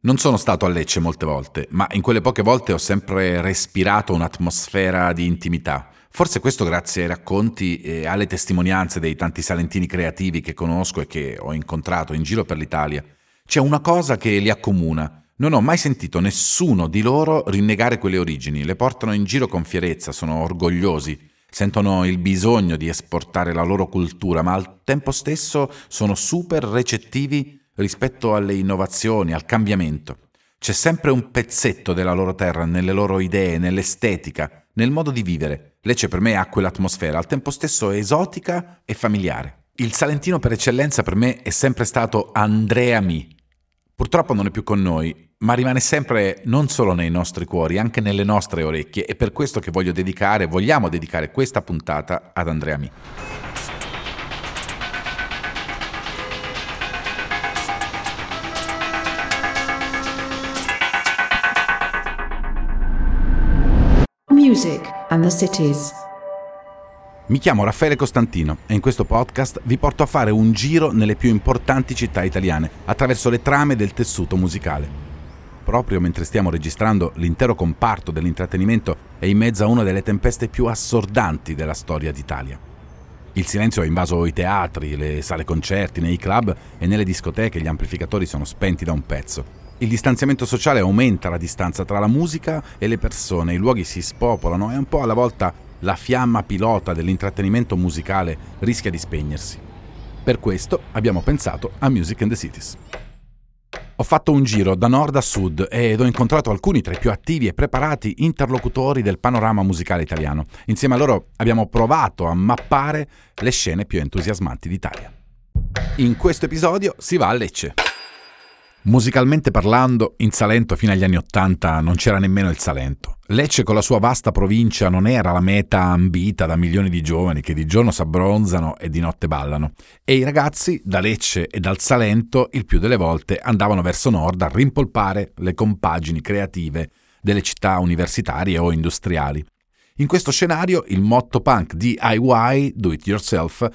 Non sono stato a Lecce molte volte, ma in quelle poche volte ho sempre respirato un'atmosfera di intimità. Forse questo grazie ai racconti e alle testimonianze dei tanti salentini creativi che conosco e che ho incontrato in giro per l'Italia. C'è una cosa che li accomuna. Non ho mai sentito nessuno di loro rinnegare quelle origini, le portano in giro con fierezza, sono orgogliosi, sentono il bisogno di esportare la loro cultura, ma al tempo stesso sono super recettivi rispetto alle innovazioni, al cambiamento. C'è sempre un pezzetto della loro terra nelle loro idee, nell'estetica, nel modo di vivere. Lecce per me ha quell'atmosfera, al tempo stesso esotica e familiare. Il salentino per eccellenza per me è sempre stato Andrea Mi. Purtroppo non è più con noi, ma rimane sempre non solo nei nostri cuori, anche nelle nostre orecchie. È per questo che voglio dedicare, vogliamo dedicare questa puntata ad Andrea Mi. Music and the Cities. Mi chiamo Raffaele Costantino e in questo podcast vi porto a fare un giro nelle più importanti città italiane attraverso le trame del tessuto musicale. Proprio mentre stiamo registrando, l'intero comparto dell'intrattenimento è in mezzo a una delle tempeste più assordanti della storia d'Italia. Il silenzio ha invaso i teatri, le sale concerti, nei club e nelle discoteche gli amplificatori sono spenti da un pezzo. Il distanziamento sociale aumenta la distanza tra la musica e le persone, i luoghi si spopolano e un po' alla volta la fiamma pilota dell'intrattenimento musicale rischia di spegnersi. Per questo abbiamo pensato a Music in the Cities. Ho fatto un giro da nord a sud ed ho incontrato alcuni tra i più attivi e preparati interlocutori del panorama musicale italiano. Insieme a loro abbiamo provato a mappare le scene più entusiasmanti d'Italia. In questo episodio si va a Lecce. Musicalmente parlando, in Salento fino agli anni Ottanta non c'era nemmeno il Salento. Lecce con la sua vasta provincia non era la meta ambita da milioni di giovani che di giorno s'abbronzano e di notte ballano. E i ragazzi da Lecce e dal Salento il più delle volte andavano verso nord a rimpolpare le compagini creative delle città universitarie o industriali. In questo scenario il motto punk DIY, do it yourself,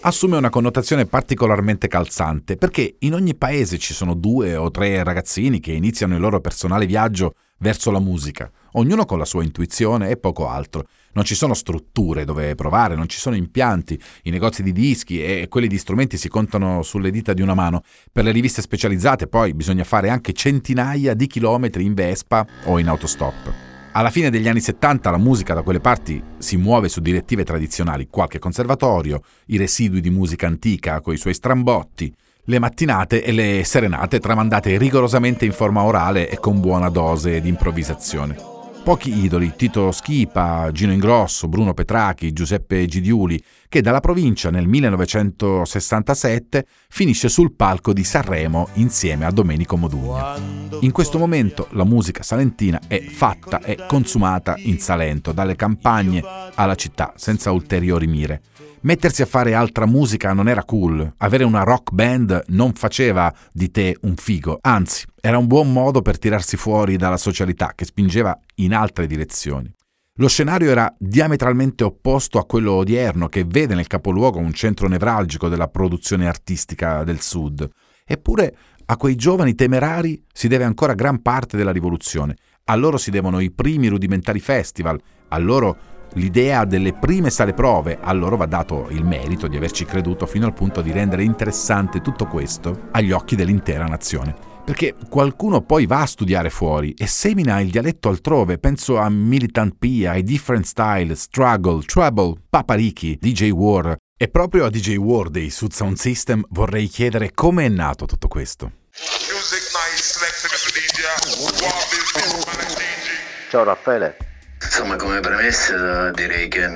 assume una connotazione particolarmente calzante, perché in ogni paese ci sono due o tre ragazzini che iniziano il loro personale viaggio verso la musica, ognuno con la sua intuizione e poco altro. Non ci sono strutture dove provare, non ci sono impianti, i negozi di dischi e quelli di strumenti si contano sulle dita di una mano. Per le riviste specializzate poi bisogna fare anche centinaia di chilometri in Vespa o in autostop. Alla fine degli anni 70 la musica da quelle parti si muove su direttive tradizionali, qualche conservatorio, i residui di musica antica coi suoi strambotti, le mattinate e le serenate tramandate rigorosamente in forma orale e con buona dose di improvvisazione. Pochi idoli, Tito Schipa, Gino Ingrosso, Bruno Petrachi, Giuseppe Gidiuli, che dalla provincia nel 1967 finisce sul palco di Sanremo insieme a Domenico Modugno. In questo momento la musica salentina è fatta e consumata in Salento, dalle campagne alla città, senza ulteriori mire. Mettersi a fare altra musica non era cool, avere una rock band non faceva di te un figo, anzi era un buon modo per tirarsi fuori dalla socialità che spingeva in altre direzioni. Lo scenario era diametralmente opposto a quello odierno che vede nel capoluogo un centro nevralgico della produzione artistica del Sud. Eppure a quei giovani temerari si deve ancora gran parte della rivoluzione. A loro si devono i primi rudimentari festival, a loro l'idea delle prime sale prove, a loro va dato il merito di averci creduto fino al punto di rendere interessante tutto questo agli occhi dell'intera nazione. Perché qualcuno poi va a studiare fuori e semina il dialetto altrove, penso a Militant P, ai Different Style, Struggle, Trouble, Papariki, DJ War. E proprio a DJ War dei Sud Sound System vorrei chiedere come è nato tutto questo. Ciao Raffaele. Insomma, come premessa direi che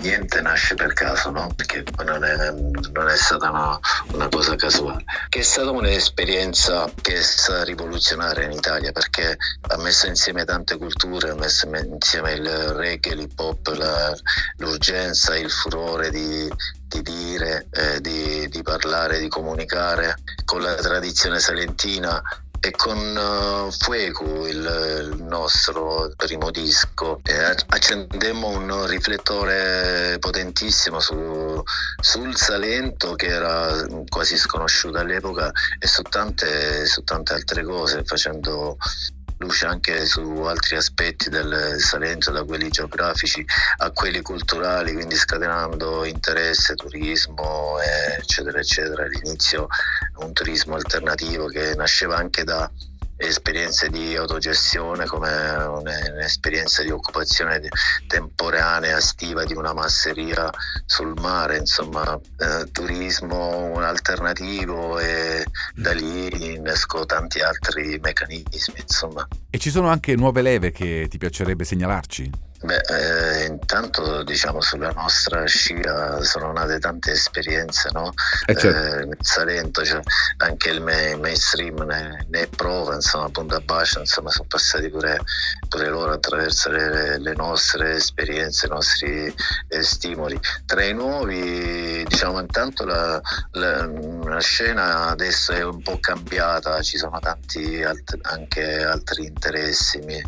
niente nasce per caso, no? Perché non è, non è stata una, una, cosa casuale. Che è stata un'esperienza che è stata rivoluzionaria in Italia perché ha messo insieme tante culture, ha messo insieme il reggae, l'hip hop, la, l'urgenza, il furore di, di dire, eh, di, di parlare, di comunicare con la tradizione salentina e con uh, Fuego, il, il, nostro primo disco, eh, accendemmo un riflettore potentissimo su, sul Salento che era quasi sconosciuto all'epoca e su tante, su tante altre cose, facendo luce anche su altri aspetti del Salento, da quelli geografici a quelli culturali, quindi scatenando interesse, turismo, eccetera, eccetera. All'inizio un turismo alternativo che nasceva anche da esperienze di autogestione come un'esperienza di occupazione temporanea, estiva di una masseria sul mare, insomma eh, turismo un alternativo e da lì innesco tanti altri meccanismi insomma. E ci sono anche nuove leve che ti piacerebbe segnalarci? Beh, eh, intanto diciamo sulla nostra scia sono nate tante esperienze, no? Eh certo. eh, nel Salento, cioè, anche il mainstream ne, ne prova, insomma, Punta Bascia, insomma, sono passati pure, pure loro attraverso le, le, nostre esperienze, i nostri eh, stimoli. Tra i nuovi, diciamo, intanto la, la, la, scena adesso è un po' cambiata, ci sono tanti alt- anche altri interessi. Mi,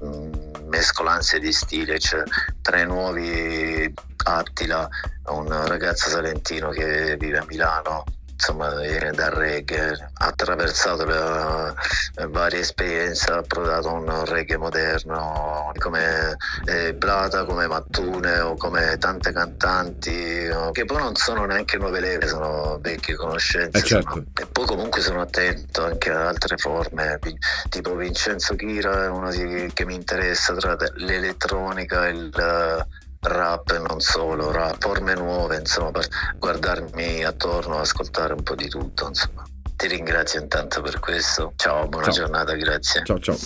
mh, mm, mescolanze di stile, cioè tre nuovi Attila, un ragazzo salentino che vive a Milano, insomma viene dal reggae, ha attraversato le, le varie esperienze, ha provato un reggae moderno come eh, Blata, come Mattune o come tante cantanti che poi non sono neanche nuove leve, sono vecchie conoscenze. Eh certo. E poi comunque sono attento anche ad altre forme, tipo Vincenzo Chira è uno che mi interessa tra l'elettronica e il rap e non solo, rap, forme nuove, insomma, per guardarmi attorno, ascoltare un po' di tutto, insomma. Ti ringrazio intanto per questo. Ciao, buona ciao. giornata, grazie. Ciao, ciao.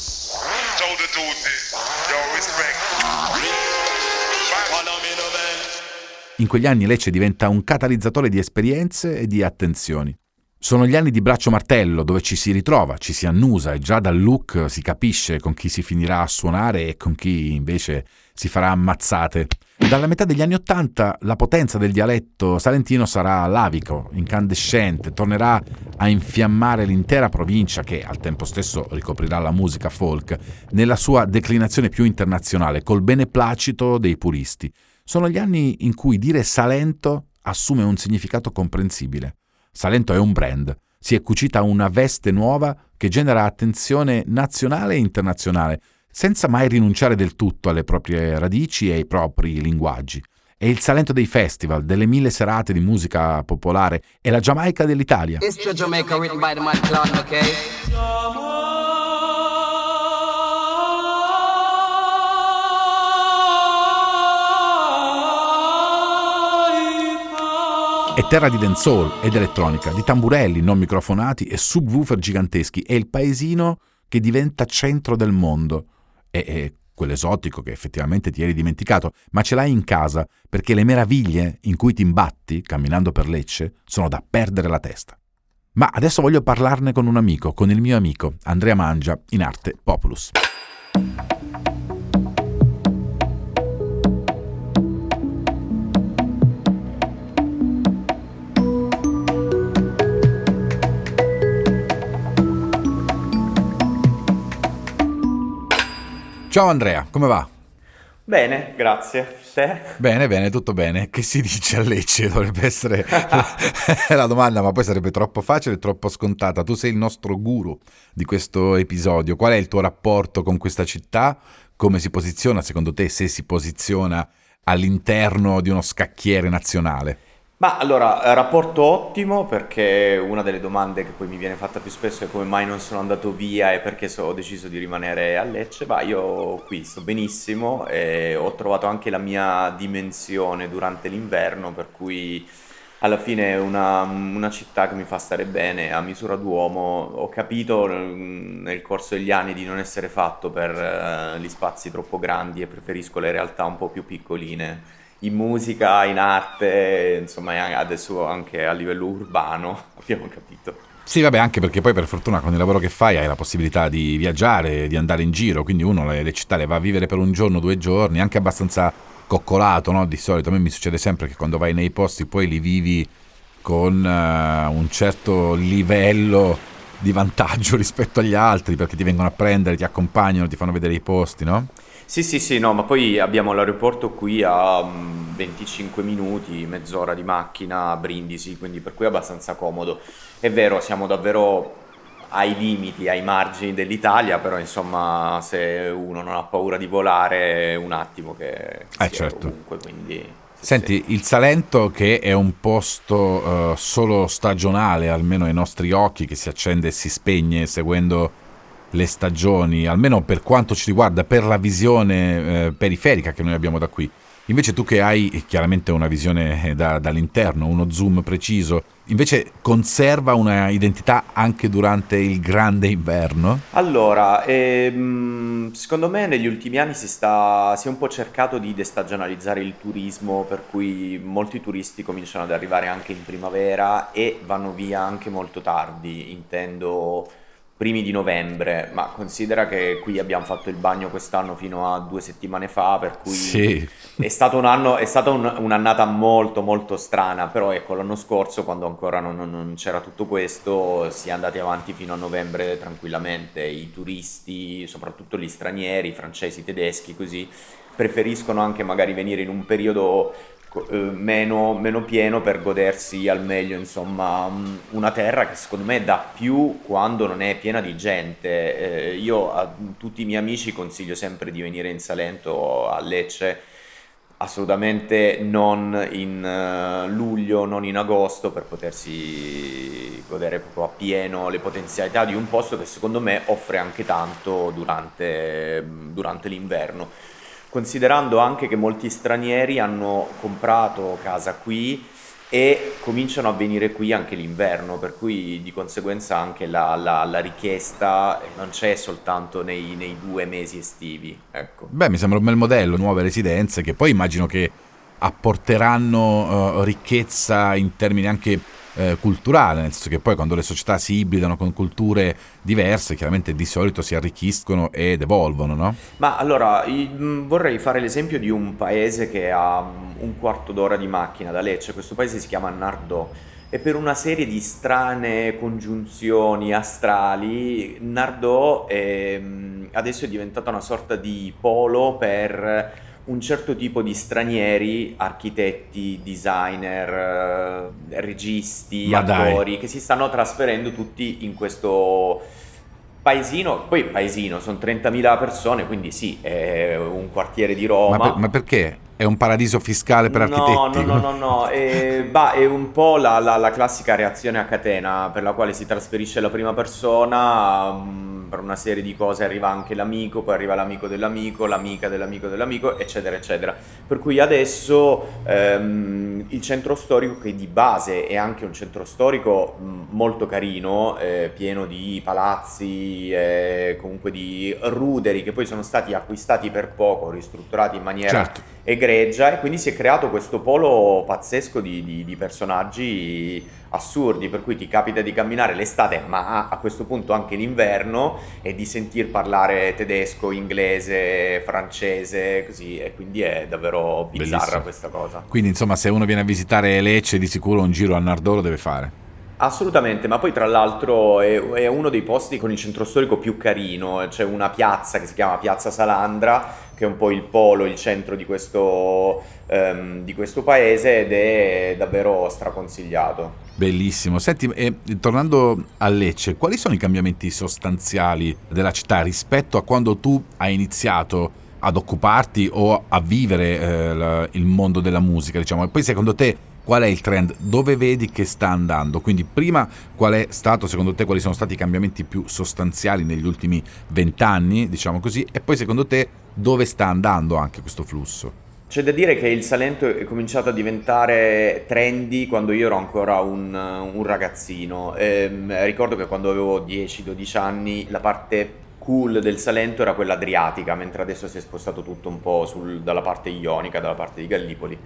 In quegli anni Lecce diventa un catalizzatore di esperienze e di attenzioni. Sono gli anni di braccio martello dove ci si ritrova, ci si annusa e già dal look si capisce con chi si finirà a suonare e con chi invece si farà ammazzate. Dalla metà degli anni Ottanta la potenza del dialetto salentino sarà lavico, incandescente, tornerà a infiammare l'intera provincia che al tempo stesso ricoprirà la musica folk nella sua declinazione più internazionale, col beneplacito dei puristi. Sono gli anni in cui dire Salento assume un significato comprensibile. Salento è un brand, si è cucita una veste nuova che genera attenzione nazionale e internazionale, senza mai rinunciare del tutto alle proprie radici e ai propri linguaggi. È il Salento dei festival, delle mille serate di musica popolare, è la Giamaica dell'Italia. Jamaica Clown, okay? È terra di dancehall ed elettronica, di tamburelli non microfonati e subwoofer giganteschi. È il paesino che diventa centro del mondo. È, è quell'esotico che effettivamente ti eri dimenticato, ma ce l'hai in casa perché le meraviglie in cui ti imbatti camminando per Lecce sono da perdere la testa. Ma adesso voglio parlarne con un amico, con il mio amico Andrea Mangia, in arte Populus. Ciao Andrea, come va? Bene, grazie. Te? Bene, bene, tutto bene. Che si dice a Lecce? Dovrebbe essere la domanda, ma poi sarebbe troppo facile e troppo scontata. Tu sei il nostro guru di questo episodio. Qual è il tuo rapporto con questa città? Come si posiziona, secondo te, se si posiziona all'interno di uno scacchiere nazionale? Ma allora, eh, rapporto ottimo perché una delle domande che poi mi viene fatta più spesso è come mai non sono andato via e perché so, ho deciso di rimanere a Lecce. Ma io qui sto benissimo e ho trovato anche la mia dimensione durante l'inverno, per cui alla fine è una, una città che mi fa stare bene a misura d'uomo. Ho capito mm, nel corso degli anni di non essere fatto per uh, gli spazi troppo grandi e preferisco le realtà un po' più piccoline in musica, in arte, insomma adesso anche a livello urbano, abbiamo capito. Sì, vabbè, anche perché poi per fortuna con il lavoro che fai hai la possibilità di viaggiare, di andare in giro, quindi uno le, le città le va a vivere per un giorno, due giorni, anche abbastanza coccolato, no? Di solito a me mi succede sempre che quando vai nei posti poi li vivi con uh, un certo livello di vantaggio rispetto agli altri perché ti vengono a prendere, ti accompagnano, ti fanno vedere i posti, no? Sì, sì, sì, no, ma poi abbiamo l'aeroporto qui a mm, 25 minuti, mezz'ora di macchina a Brindisi, quindi per cui è abbastanza comodo. È vero, siamo davvero ai limiti, ai margini dell'Italia, però insomma se uno non ha paura di volare un attimo che Eh, sia certo. ovunque, quindi... Senti, il Salento che è un posto eh, solo stagionale, almeno ai nostri occhi, che si accende e si spegne seguendo le stagioni, almeno per quanto ci riguarda, per la visione eh, periferica che noi abbiamo da qui. Invece tu che hai eh, chiaramente una visione eh, da- dall'interno, uno zoom preciso, invece conserva una identità anche durante il grande inverno? Allora, ehm, secondo me negli ultimi anni si sta, si è un po' cercato di destagionalizzare il turismo, per cui molti turisti cominciano ad arrivare anche in primavera e vanno via anche molto tardi, intendo primi di novembre, ma considera che qui abbiamo fatto il bagno quest'anno fino a due settimane fa, per cui Sì. è stato un anno, è stata un- un'annata molto molto strana, però ecco l'anno scorso quando ancora non, non- c'era tutto questo si è andati avanti fino a novembre tranquillamente, i turisti, soprattutto gli stranieri, i francesi, i tedeschi, così preferiscono anche magari venire in un periodo meno, meno pieno per godersi al meglio insomma un- una terra che secondo me dà più quando non è piena di gente. Eh, io a tutti i miei amici consiglio sempre di venire in Salento a Lecce Assolutamente non in eh, luglio, non in agosto per potersi godere proprio appieno le potenzialità di un posto che secondo me offre anche tanto durante, durante l'inverno. Considerando anche che molti stranieri hanno comprato casa qui e cominciano a venire qui anche l'inverno, per cui di conseguenza anche la, la- la richiesta non c'è soltanto nei, nei due mesi estivi. Ecco. Beh, mi sembra un bel modello, nuove residenze che poi immagino che apporteranno eh, ricchezza in termini anche eh, culturali, nel senso che poi quando le società si ibridano con culture diverse, chiaramente di solito si arricchiscono ed evolvono, no? Ma allora, vorrei fare l'esempio di un paese che ha un quarto d'ora di macchina da Lecce. Questo paese si chiama Nardò e per una serie di strane congiunzioni astrali, Nardò è, adesso è diventata una sorta di polo per un certo tipo di stranieri, architetti, designer, eh, registi, Ma dai. attori, che si stanno trasferendo tutti in questo paesino, poi paesino, sono 30.000 persone, quindi sì, è un quartiere di Ma, Roma. per- ma perché? È un paradiso fiscale per No, architetti? no, no, no, no, eh, bah, è un po' la, la- la classica reazione a catena per la quale si trasferisce la prima persona, mm, per una serie di cose arriva anche l'amico, poi arriva l'amico dell'amico, l'amica dell'amico dell'amico, eccetera, eccetera. Per cui adesso ehm, il centro storico, che di base è anche un centro storico mm, molto carino, eh, pieno di palazzi, eh, comunque di ruderi che poi sono stati acquistati per poco, ristrutturati in maniera Certo. Egregia e quindi si è creato questo polo pazzesco di, di- di personaggi assurdi per cui ti capita di camminare l'estate ma a, questo punto anche l'inverno e di sentir parlare tedesco, inglese, francese così e quindi è davvero bizzarra Bellissimo. questa cosa. Quindi insomma se uno viene a visitare Lecce di sicuro un giro a Nardò lo deve fare. Assolutamente, ma poi tra l'altro è, è uno dei posti con il centro storico più carino, c'è una piazza che si chiama Piazza Salandra, che è un po' il polo, il centro di questo, ehm, di questo paese ed è davvero straconsigliato. Bellissimo. Senti, e, tornando a Lecce, quali sono i cambiamenti sostanziali della città rispetto a quando tu hai iniziato ad occuparti o a vivere eh, il mondo della musica, diciamo? E poi secondo te qual è il trend? Dove vedi che sta andando? Quindi prima qual è stato, secondo te, quali sono stati i cambiamenti più sostanziali negli ultimi vent'anni, diciamo così, e poi secondo te dove sta andando anche questo flusso? C'è da dire che il Salento è cominciato a diventare trendy quando io ero ancora un, un ragazzino. Ehm, ricordo che quando avevo 10-12 anni la parte cool del Salento era quella adriatica, mentre adesso si è spostato tutto un po' sul- dalla parte ionica, dalla parte di Gallipoli.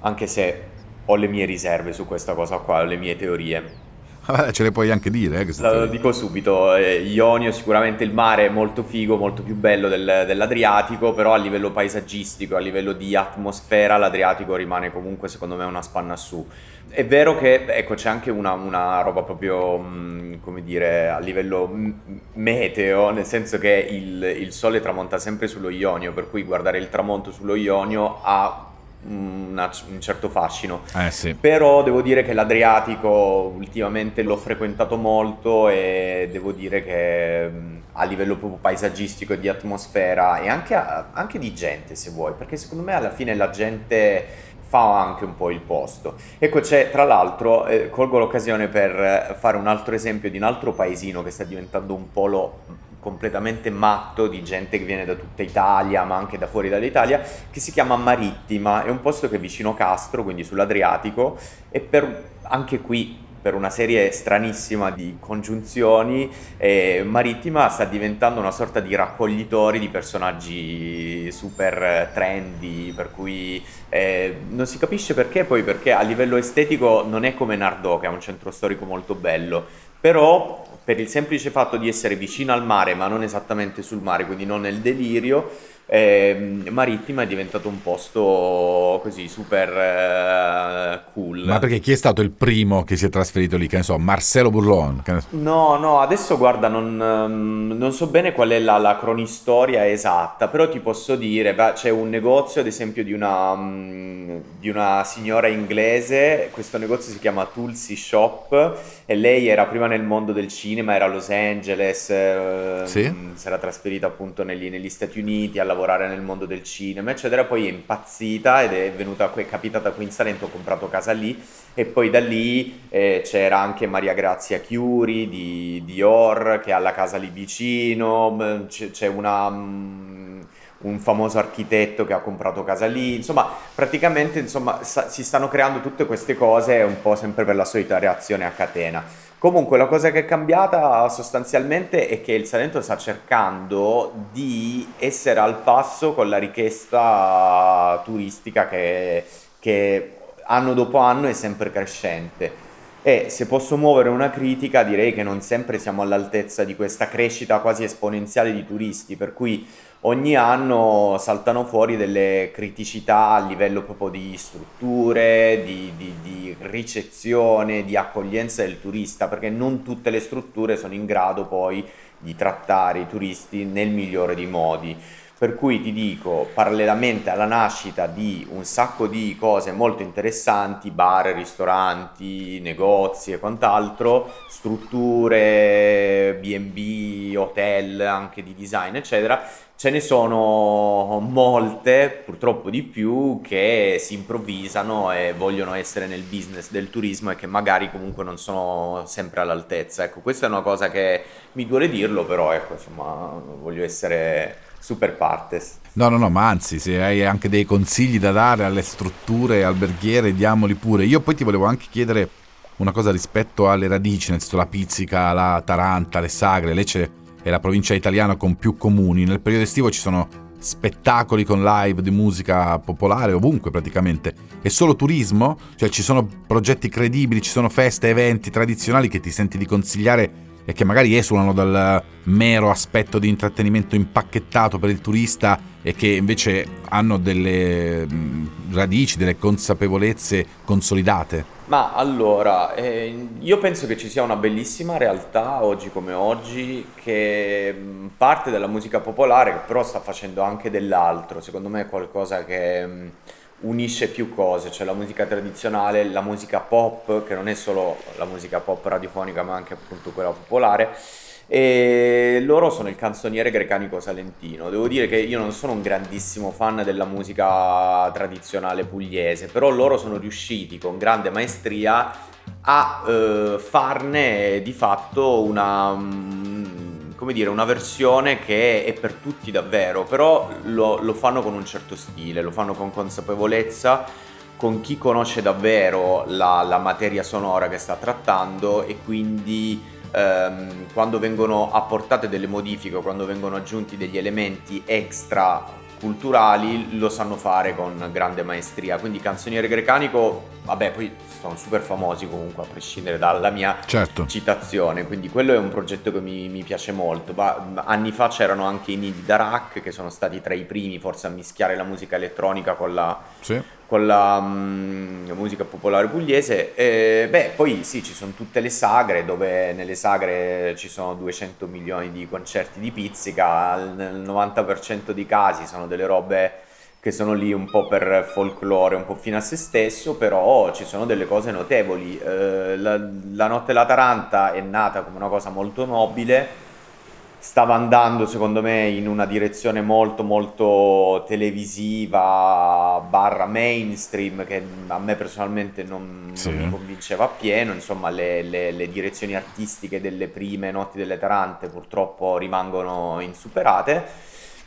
Anche se ho le mie riserve su questa cosa qua, ho le mie teorie. Vabbè, ce le puoi anche dire. Eh, Lo dico subito, eh, Ionio sicuramente il mare è molto figo, molto più bello del, dell'Adriatico, però a livello paesaggistico, a livello di atmosfera, l'Adriatico rimane comunque secondo me una spanna su. È vero che ecco, c'è anche una, una roba proprio, mh, come dire, a livello m- meteo, nel senso che il, il sole tramonta sempre sullo Ionio, per cui guardare il tramonto sullo Ionio ha una, un certo fascino. Eh sì. Però devo dire che l'Adriatico ultimamente l'ho frequentato molto e devo dire che a livello proprio paesaggistico e di atmosfera e anche, anche di gente se vuoi, perché secondo me alla fine la gente fa anche un po' il posto. Ecco, c'è tra l'altro, eh, colgo l'occasione per fare un altro esempio di un altro paesino che sta diventando un polo completamente matto di gente che viene da tutta Italia, ma anche da fuori dall'Italia, che si chiama Marittima, è un posto che è vicino Castro, quindi sull'Adriatico, e per, anche qui per una serie stranissima di congiunzioni, eh, Marittima sta diventando una sorta di raccoglitori di personaggi super trendy, per cui eh, non si capisce perché, poi perché a livello estetico non è come Nardò, che è un centro storico molto bello, però per il semplice fatto di essere vicino al mare, ma non esattamente sul mare, quindi non nel delirio, eh, Marittima è diventato un posto così super eh, cool. Ma perché chi è stato il primo che si è trasferito lì? Che ne so, Marcelo Burlon? Ne so. No, no, adesso guarda, non, ehm, non so bene qual è la, la, cronistoria esatta, però ti posso dire, beh, c'è un negozio ad esempio di una, mm, di una signora inglese, questo negozio si chiama Tulsi Shop e lei era prima nel mondo del cinema, era a Los Angeles, eh, sì? si era trasferita appunto negli, negli Stati Uniti, alla lavorare nel mondo del cinema, eccetera. Poi è impazzita ed è venuta, è capitata qui in Salento, ho comprato casa lì e poi da lì eh, c'era anche Maria Grazia Chiuri di Dior che ha la casa lì vicino, c'è, c'è una mm, un famoso architetto che ha comprato casa lì, insomma praticamente insomma, sa- si stanno creando tutte queste cose un po' sempre per la solita reazione a catena. Comunque la cosa che è cambiata sostanzialmente è che il Salento sta cercando di essere al passo con la richiesta turistica che, che anno dopo anno è sempre crescente. E se posso muovere una critica direi che non sempre siamo all'altezza di questa crescita quasi esponenziale di turisti, per cui ogni anno saltano fuori delle criticità a livello proprio di strutture, di, di, di, ricezione, di accoglienza del turista, perché non tutte le strutture sono in grado poi di trattare i turisti nel migliore dei modi. Per cui ti dico, parallelamente alla nascita di un sacco di cose molto interessanti, bar, ristoranti, negozi e quant'altro, strutture, B&B, hotel, anche di design, eccetera, ce ne sono molte, purtroppo di più, che si improvvisano e vogliono essere nel business del turismo e che magari comunque non sono sempre all'altezza. Ecco, questa è una cosa che mi duole dirlo, però ecco, insomma, voglio essere super partes. No, no, no, ma anzi, se hai anche dei consigli da dare alle strutture alberghiere, diamoli pure. Io poi ti volevo anche chiedere una cosa rispetto alle radici, nel senso la pizzica, la taranta, le sagre, Lecce è la provincia italiana con più comuni. Nel periodo estivo ci sono spettacoli con live di musica popolare ovunque praticamente. È solo turismo? Cioè ci sono progetti credibili, ci sono feste, eventi tradizionali che ti senti di consigliare e che magari esulano dal mero aspetto di intrattenimento impacchettato per il turista e che invece hanno delle radici, delle consapevolezze consolidate? Ma allora, eh, io penso che ci sia una bellissima realtà oggi come oggi che parte dalla musica popolare che però sta facendo anche dell'altro, secondo me è qualcosa che unisce più cose, cioè la musica tradizionale, la musica pop, che non è solo la musica pop radiofonica ma anche appunto quella popolare, e loro sono il canzoniere grecanico salentino. Devo dire che io non sono un grandissimo fan della musica tradizionale pugliese, però loro sono riusciti con grande maestria a eh, farne di fatto una come dire, una versione che è per tutti davvero, però lo, lo fanno con un certo stile, lo fanno con consapevolezza, con chi conosce davvero la, la materia sonora che sta trattando e quindi ehm, quando vengono apportate delle modifiche, quando vengono aggiunti degli elementi extra culturali lo sanno fare con grande maestria. Quindi Canzoniere Grecanico, vabbè, poi sono super famosi comunque, a prescindere dalla mia certo. citazione. Quindi quello è un progetto che mi, mi piace molto. Ma, anni fa c'erano anche i Nidi Darak, che sono stati tra i primi forse a mischiare la musica elettronica con la... Sì con la um, musica popolare pugliese. E, beh, poi sì, ci sono tutte le sagre dove nelle sagre ci sono 200 milioni di concerti di pizzica, nel 90% dei casi sono delle robe che sono lì un po' per folklore, un po' fino a se stesso, però ci sono delle cose notevoli. Eh, la, la Notte della Taranta è nata come una cosa molto nobile stava andando secondo me in una direzione molto molto televisiva barra mainstream che a me personalmente non, sì. non mi convinceva appieno insomma le, le, le, direzioni artistiche delle prime notti delle Tarante purtroppo rimangono insuperate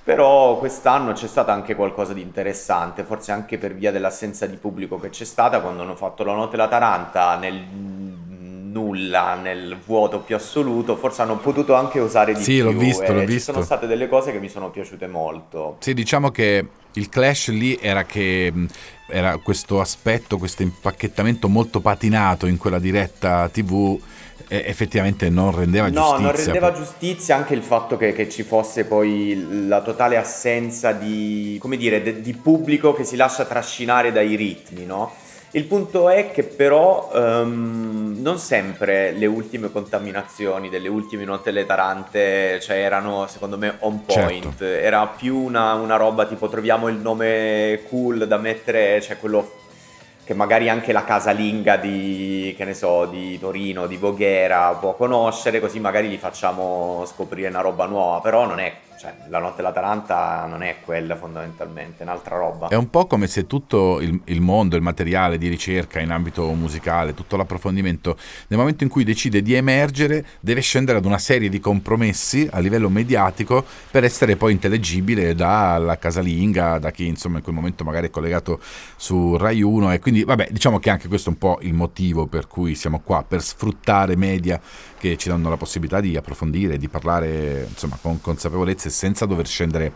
però quest'anno c'è stato anche qualcosa di interessante forse anche per via dell'assenza di pubblico che c'è stata quando hanno fatto la notte della Taranta nel nulla nel vuoto più assoluto, forse hanno potuto anche usare di sì, più. Sì, l'ho visto, l'ho ci visto. sono state delle cose che mi sono piaciute molto. Sì, diciamo che il clash lì era che era questo aspetto, questo impacchettamento molto patinato in quella diretta TV effettivamente non rendeva no, giustizia. No, non rendeva giustizia anche il fatto che, che, ci fosse poi la totale assenza di, come dire, de, di pubblico che si lascia trascinare dai ritmi, no? Il punto è che però um, non sempre le ultime contaminazioni delle ultime note le tarante cioè, erano secondo me on point, certo. era più una, una, roba tipo troviamo il nome cool da mettere, cioè quello che magari anche la casalinga di, che ne so, di Torino, di Voghera può conoscere, così magari gli facciamo scoprire una roba nuova, però non è cioè, la notte dell'Atalanta non è quella fondamentalmente, è un'altra roba. È un po' come se tutto il, il, mondo, il materiale di ricerca in ambito musicale, tutto l'approfondimento, nel momento in cui decide di emergere, deve scendere ad una serie di compromessi a livello mediatico per essere poi intellegibile dalla casalinga, da chi insomma in quel momento magari è collegato su Rai 1 e quindi vabbè diciamo che anche questo è un po' il motivo per cui siamo qua, per sfruttare media che ci danno la possibilità di approfondire, di parlare insomma con consapevolezza senza dover scendere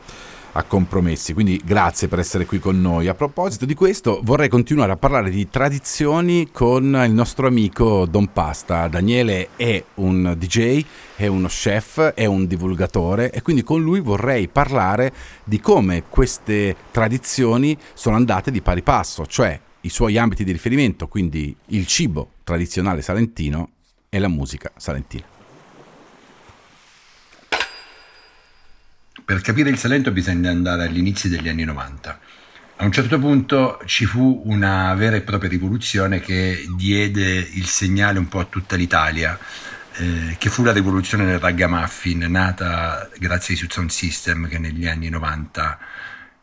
a compromessi. Quindi grazie per essere qui con noi. A proposito di questo, vorrei continuare a parlare di tradizioni con il nostro amico Don Pasta. Daniele è un DJ, è uno chef, è un divulgatore e quindi con lui vorrei parlare di come queste tradizioni sono andate di pari passo, cioè i suoi ambiti di riferimento, quindi il cibo tradizionale salentino e la musica salentina. Per capire il Salento bisogna andare agli inizi degli anni 90. A un certo punto ci fu una vera e propria rivoluzione che diede il segnale un po' a tutta l'Italia, eh, che fu la rivoluzione del ragamuffin, nata grazie ai Sound System che negli anni 90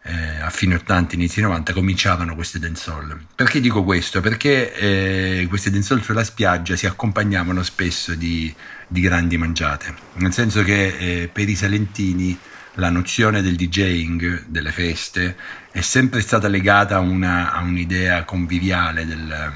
eh, a fine 80, inizi 90 cominciarono queste dancehall. Perché dico questo? Perché eh, queste dancehall sulla spiaggia si accompagnavano spesso di, di grandi mangiate, nel senso che eh, per i salentini la nozione del DJing, delle feste, è sempre stata legata a, una, a un'idea conviviale del,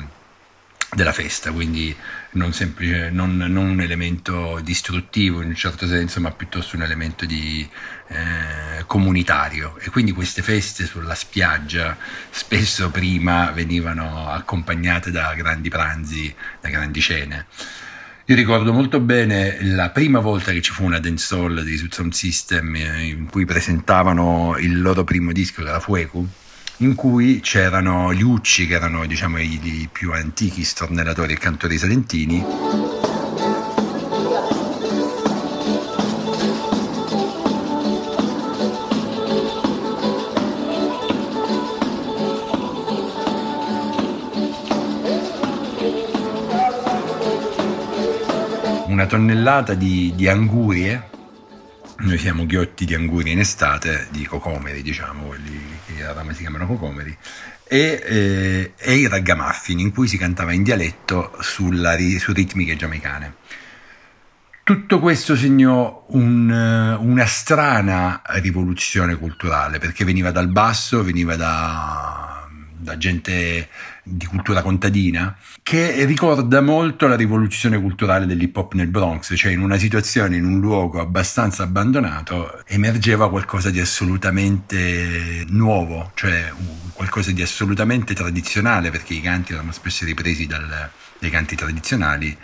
della festa, quindi non, semplice, non, non, un elemento distruttivo in un certo senso, ma piuttosto un elemento di, eh, comunitario. E quindi queste feste sulla spiaggia spesso prima venivano accompagnate da grandi pranzi, da grandi cene. Io ricordo molto bene la prima volta che ci fu una dancehall di Sound System eh, in cui presentavano il loro primo disco, era Fuecu, in cui c'erano gli Ucci, che erano diciamo, i, i più antichi stornellatori e cantori salentini. una tonnellata di, di angurie noi siamo ghiotti di angurie in estate, di cocomeri, diciamo, quelli che si chiamano cocomeri, e, eh, e i ragamuffin in cui si cantava in dialetto sulla, su ritmiche giamaicane. Tutto questo segnò un, una strana rivoluzione culturale perché veniva dal basso, veniva da, da gente di cultura contadina, che ricorda molto la rivoluzione culturale dell'hip hop nel Bronx, cioè in una situazione, in un luogo abbastanza abbandonato, emergeva qualcosa di assolutamente nuovo, cioè qualcosa di assolutamente tradizionale, perché i canti erano spesso ripresi dal, dai canti tradizionali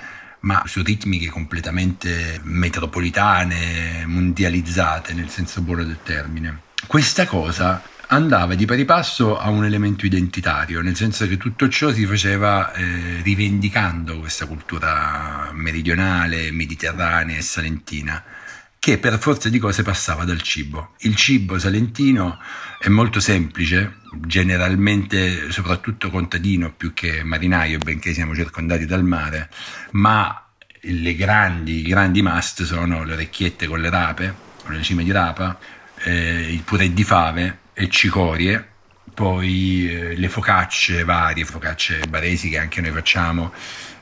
ma su ritmiche completamente metropolitane, mondializzate nel senso buono del termine. Questa cosa andava di pari passo a un elemento identitario, nel senso che tutto ciò si faceva eh, rivendicando questa cultura meridionale, mediterranea e salentina, che per forza di cose passava dal cibo. Il cibo salentino è molto semplice, generalmente soprattutto contadino più che marinaio, benché siamo circondati dal mare, ma grandi, i grandi must sono le orecchiette con le rape, con le cime di rapa, eh, il purè di fave, e cicorie, poi eh, le focacce varie, focacce baresi che anche noi facciamo,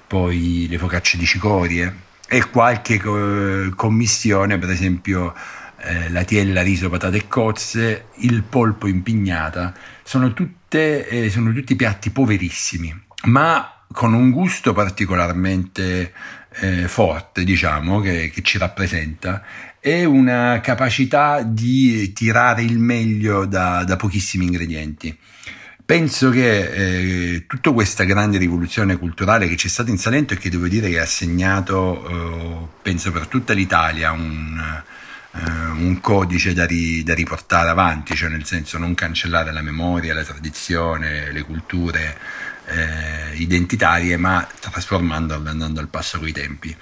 poi le focacce di cicorie e qualche co- commissione, per esempio eh, la tiella, riso, patate e cozze, il polpo in pignata, sono, tutte, eh, sono tutti piatti poverissimi, ma con un gusto particolarmente eh, forte, diciamo, che, che ci rappresenta e una capacità di tirare il meglio da, da pochissimi ingredienti. Penso che eh, tutta questa grande rivoluzione culturale che c'è stata in Salento e che devo dire che ha segnato, eh, penso per tutta l'Italia, un, eh, un codice da, ri, da, riportare avanti, cioè nel senso non cancellare la memoria, la tradizione, le culture eh, identitarie, ma trasformandole andando al passo coi tempi.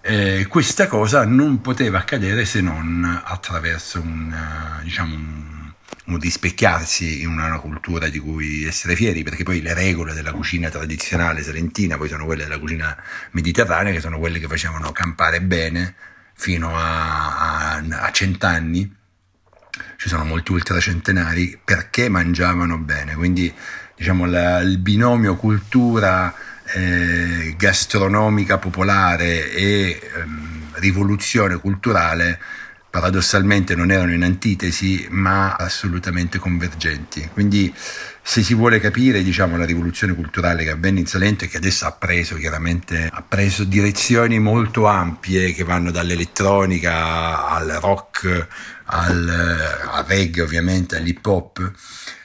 Eh, questa cosa non poteva accadere se non attraverso un, eh, diciamo, un, un rispecchiarsi in una cultura di cui essere fieri, perché poi le regole della cucina tradizionale salentina poi sono quelle della cucina mediterranea, che sono quelle che facevano campare bene fino a, a, a cent'anni. Ci sono molti ultracentenari perché mangiavano bene, quindi diciamo la, il binomio cultura eh, gastronomica popolare e ehm, rivoluzione culturale paradossalmente non erano in antitesi ma assolutamente convergenti. Quindi se si vuole capire diciamo, la rivoluzione culturale che avvenne in Salento e che adesso ha preso chiaramente ha preso direzioni molto ampie che vanno dall'elettronica al rock al, al reggae ovviamente all'hip hop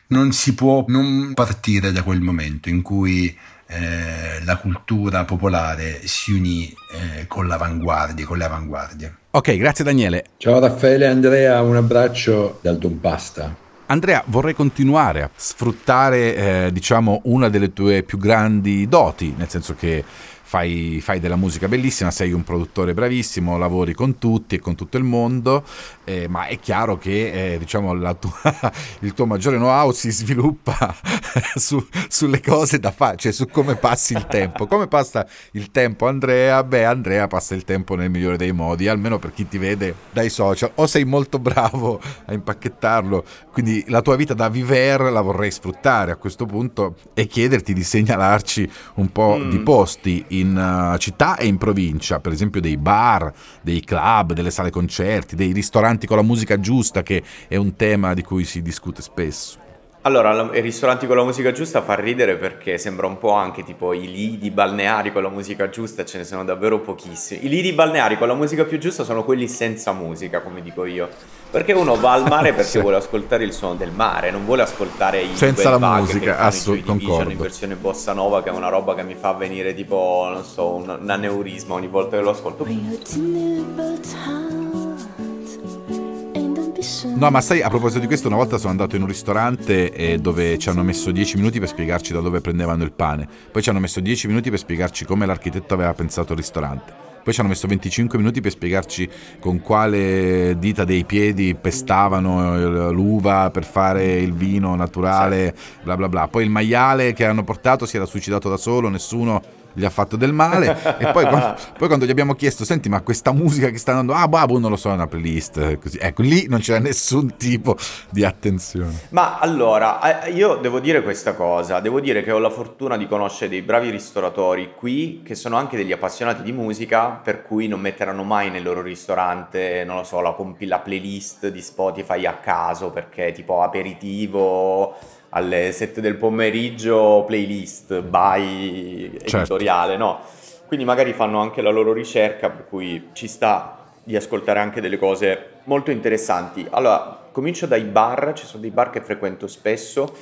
non si può non partire da quel momento in cui eh, la cultura popolare si unì eh, con l'avanguardia, con le avanguardie. Ok, grazie Daniele. Ciao Raffaele e Andrea, un abbraccio dal Don Pasta. Andrea, vorrei continuare a sfruttare, eh, diciamo, una delle tue più grandi doti, nel senso che fai, fai, della musica bellissima, sei un produttore bravissimo, lavori con tutti e con tutto il mondo, eh, ma è chiaro che eh, diciamo, tua, il tuo maggiore know-how si sviluppa su, sulle cose da fare, cioè su come passi il tempo. Come passa il tempo Andrea? Beh, Andrea passa il tempo nel migliore dei modi, almeno per chi ti vede dai social, o sei molto bravo a impacchettarlo, quindi la tua vita da viver la vorrei sfruttare a questo punto e chiederti di segnalarci un po' mm. di posti in uh, città e in provincia, per esempio dei bar, dei club, delle sale concerti, dei ristoranti con la musica giusta, che è un tema di cui si discute spesso. Allora, i ristoranti con la musica giusta fa ridere perché sembra un po' anche tipo i lidi balneari con la musica giusta, ce ne sono davvero pochissimi. I lidi balneari con la musica più giusta sono quelli senza musica, come dico io. Perché uno va al mare perché vuole ascoltare il suono del mare, non vuole ascoltare i senza la musica, assolutamente concordo. in versione bossa nova che è una roba che mi fa venire tipo, non so, un, un aneurisma ogni volta che lo ascolto. No, ma sai, a proposito di questo, una volta sono andato in un ristorante eh, dove ci hanno messo 10 minuti per spiegarci da dove prendevano il pane. Poi ci hanno messo 10 minuti per spiegarci come l'architetto aveva pensato il ristorante. Poi ci hanno messo 25 minuti per spiegarci con quale dita dei piedi pestavano l'uva per fare il vino naturale, bla bla bla. Poi il maiale che hanno portato si era suicidato da solo, nessuno gli ha fatto del male. E poi quando, poi quando, gli abbiamo chiesto senti ma questa musica che sta andando ah babu non lo so è una playlist così. Ecco lì non c'era nessun tipo di attenzione. Ma allora io devo dire questa cosa devo dire che ho la fortuna di conoscere dei bravi ristoratori qui che sono anche degli appassionati di musica per cui non metteranno mai nel loro ristorante non lo so la, la playlist di Spotify a caso perché tipo aperitivo alle 7 del pomeriggio playlist by Certo. editoriale, no? Quindi magari fanno anche la loro ricerca, per cui ci sta di ascoltare anche delle cose molto interessanti. Allora, comincio dai bar, ci sono dei bar che frequento spesso.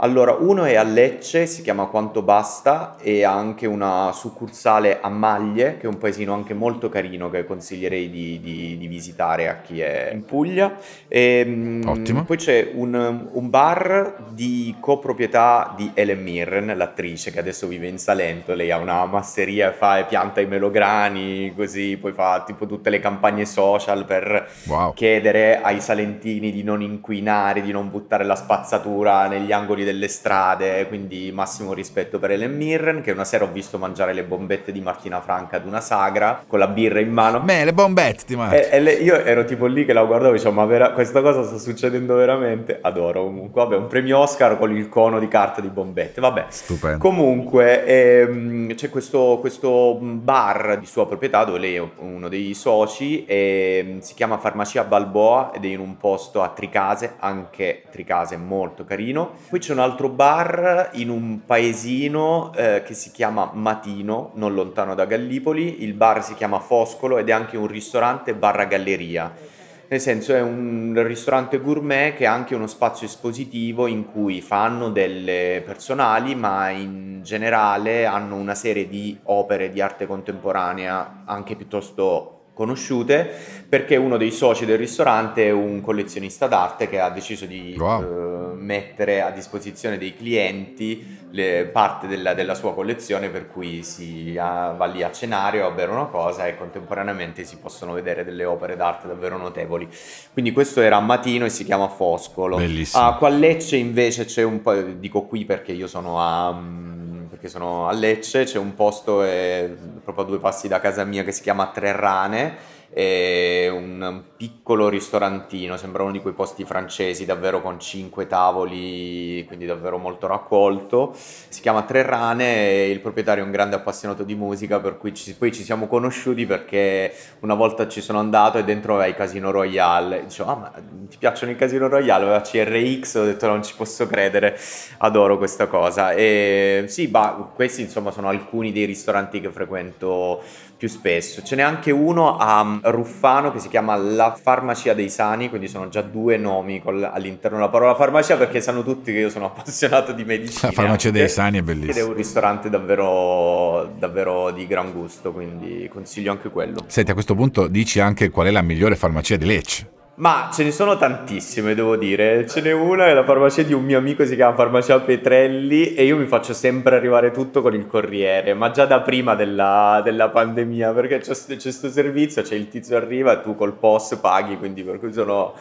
Allora, uno è a Lecce, si chiama Quanto Basta e ha anche una succursale a Maglie, che è un paesino anche molto carino che consiglierei di, di- di visitare a chi è in Puglia. E, mm, Ottimo. Poi c'è un, un bar di coproprietà di Ellen Mirren, l'attrice che adesso vive in Salento. Lei ha una masseria, fa e pianta i melograni, così poi fa tipo tutte le campagne social per Wow. chiedere ai salentini di non inquinare, di non buttare la spazzatura negli angoli delle strade, quindi massimo rispetto per Ellen Mirren, che una sera ho visto mangiare le bombette di Martina Franca ad una sagra, con la birra in mano. Beh, le bombette, ti mando. E, e le- io ero tipo lì che la guardavo e dicevo, ma vera- questa cosa sta succedendo veramente? Adoro comunque. Vabbè, un premio Oscar con il cono di carta di bombette. Vabbè, Stupendo. Comunque ehm, c'è questo, questo bar di sua proprietà dove lei è uno dei soci e si chiama Farmacia Balboa ed è in un posto a Tricase, anche Tricase molto carino. Poi c'è un altro bar in un paesino eh, che si chiama Matino, non lontano da Gallipoli. Il bar si chiama Foscolo ed è anche un ristorante barra galleria. Nel senso è un ristorante gourmet che ha anche uno spazio espositivo in cui fanno delle personali, ma in generale hanno una serie di opere di arte contemporanea anche piuttosto conosciute, perché uno dei soci del ristorante è un collezionista d'arte che ha deciso di Wow. eh, mettere a disposizione dei clienti le- parte della, della sua collezione per cui si ah, va lì a cenare o a bere una cosa e contemporaneamente si possono vedere delle opere d'arte davvero notevoli. Quindi questo era a Matino e si chiama Foscolo. Bellissimo. Qua a Lecce invece c'è un po', dico qui perché io sono a, mm, perché sono a Lecce, c'è un posto eh, proprio a due passi da casa mia che si chiama Tre Rane, è un piccolo ristorantino, sembra uno di quei posti francesi davvero con cinque tavoli, quindi davvero molto raccolto. Si chiama Tre Rane e il proprietario è un grande appassionato di musica, per cui ci- poi ci siamo conosciuti perché una volta ci sono andato e dentro aveva i Casino Royale. Dicevo, ah ma ti piacciono i Casino Royale? Aveva CRX, ho detto non ci posso credere, adoro questa cosa. E sì, bah, questi insomma sono alcuni dei ristoranti che frequento più spesso. Ce n'è anche uno a mm, Ruffano che si chiama La Farmacia dei Sani, quindi sono già due nomi col- all'interno della parola farmacia perché sanno tutti che io sono appassionato di medicina. La farmacia anche. dei sani è Ed è bellissima. un ristorante davvero, davvero di gran gusto, quindi consiglio anche quello. Senti, a questo punto dici anche qual è la migliore farmacia di Lecce. Ma ce ne sono tantissime, devo dire. Ce n'è una, è la farmacia di un mio amico, si chiama Farmacia Petrelli, e io mi faccio sempre arrivare tutto con il corriere, ma già da prima della, della pandemia, perché c'è questo servizio, c'è il tizio arriva e tu col POS paghi, quindi per cui sono,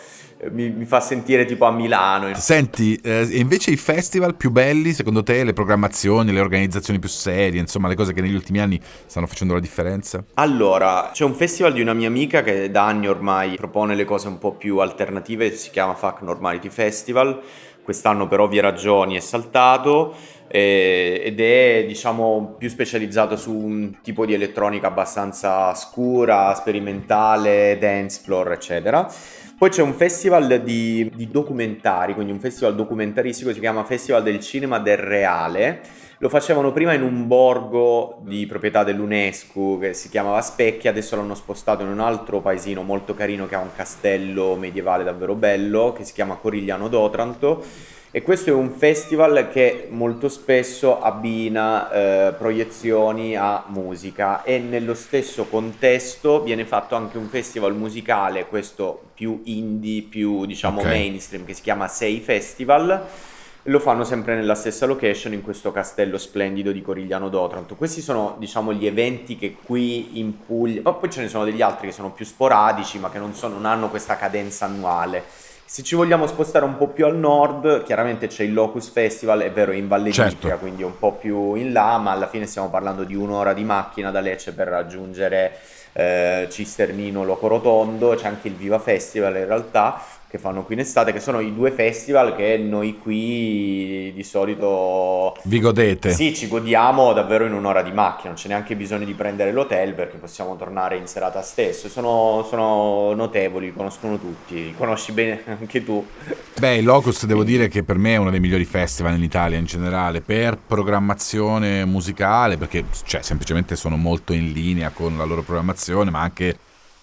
mi, mi fa sentire tipo a Milano. Senti, eh, invece i festival più belli, secondo te, le programmazioni, le organizzazioni più serie, insomma, le cose che negli ultimi anni stanno facendo la differenza? Allora, c'è un festival di una mia amica che da anni ormai propone le cose un po' più alternative, si chiama FAC Normality Festival. Quest'anno per ovvie ragioni è saltato eh, ed è diciamo più specializzato su un tipo di elettronica abbastanza scura, sperimentale, dance floor, eccetera. Poi c'è un festival di, di documentari, quindi un festival documentaristico, si chiama Festival del Cinema del Reale. Lo facevano prima in un borgo di proprietà dell'UNESCO che si chiamava Specchia, adesso l'hanno spostato in un altro paesino molto carino che ha un castello medievale davvero bello che si chiama Corigliano d'Otranto. E questo è un festival che molto spesso abbina eh, proiezioni a musica e nello stesso contesto viene fatto anche un festival musicale, questo più indie, più diciamo Ok. mainstream, che si chiama Sei Festival. Lo fanno sempre nella stessa location in questo castello splendido di Corigliano d'Otranto. Questi sono, diciamo, gli eventi che qui in Puglia, ma poi ce ne sono degli altri che sono più sporadici, ma che non, sono- non hanno questa cadenza annuale. Se ci vogliamo spostare un po' più al nord, chiaramente c'è il Locus Festival, è vero, è in Valle Certo. d'Itria, quindi un po' più in là, ma alla fine stiamo parlando di un'ora di macchina da Lecce per raggiungere eh, Cisternino, Loco Rotondo, c'è anche il Viva Festival in realtà che fanno qui in estate, che sono i due festival che noi qui di solito vi godete. Sì, ci godiamo davvero in un'ora di macchina, non c'è neanche bisogno di prendere l'hotel perché possiamo tornare in serata stesso. Sono, sono notevoli, conoscono tutti, conosci bene anche tu. Beh, il Locust devo dire che per me è uno dei migliori festival in Italia in generale, per programmazione musicale, perché cioè, semplicemente sono molto in linea con la loro programmazione, ma anche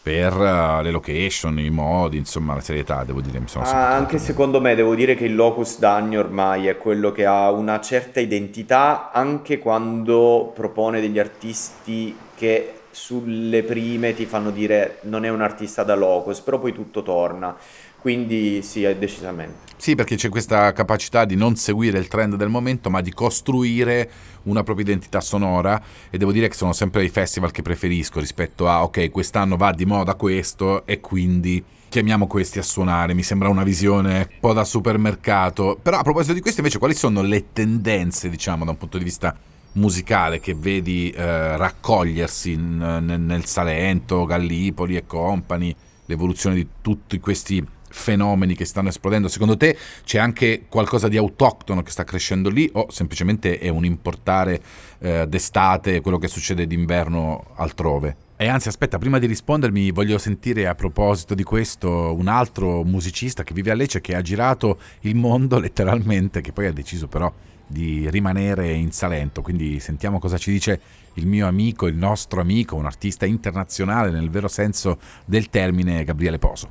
per uh, le location, i modi, insomma la serietà, devo dire. Mi sono ah, anche secondo me devo dire che il locus d'anni ormai è quello che ha una certa identità anche quando propone degli artisti che sulle prime ti fanno dire non è un artista da locus, però poi tutto torna. Quindi sì, decisamente. Sì, perché c'è questa capacità di non seguire il trend del momento, ma di costruire una propria identità sonora e devo dire che sono sempre i festival che preferisco rispetto a ok, quest'anno va di moda questo e quindi chiamiamo questi a suonare, mi sembra una visione un po' da supermercato. Però a proposito di questo invece quali sono le tendenze, diciamo, da un punto di vista musicale che vedi eh, raccogliersi in, nel, nel Salento, Gallipoli e compagni, l'evoluzione di tutti questi fenomeni che stanno esplodendo, secondo te c'è anche qualcosa di autoctono che sta crescendo lì o semplicemente è un importare eh, d'estate quello che succede d'inverno altrove? E anzi, aspetta, prima di rispondermi voglio sentire a proposito di questo un altro musicista che vive a Lecce, che ha girato il mondo letteralmente, che poi ha deciso però di rimanere in Salento. Quindi sentiamo cosa ci dice il mio amico, il nostro amico, un artista internazionale nel vero senso del termine, Gabriele Poso.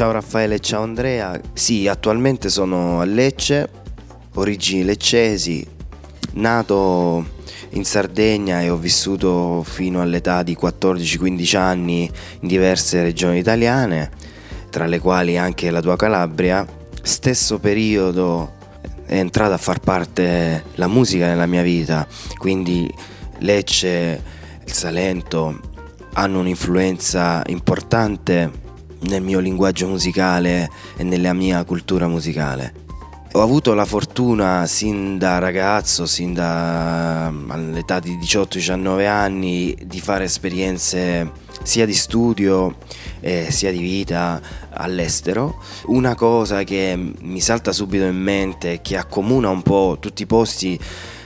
Ciao Raffaele, ciao Andrea. Sì, attualmente sono a Lecce, origini leccesi, nato in Sardegna e ho vissuto fino all'età di 14-15 anni in diverse regioni italiane, tra le quali anche la tua Calabria. Stesso periodo è entrata a far parte la musica nella mia vita, quindi Lecce, il Salento hanno un'influenza importante nel mio linguaggio musicale e nella mia cultura musicale. Ho avuto la fortuna sin da ragazzo, sin dall'età di 18-19 anni, di fare esperienze sia di studio eh, sia di vita all'estero. Una cosa che mi salta subito in mente che accomuna un po' tutti i posti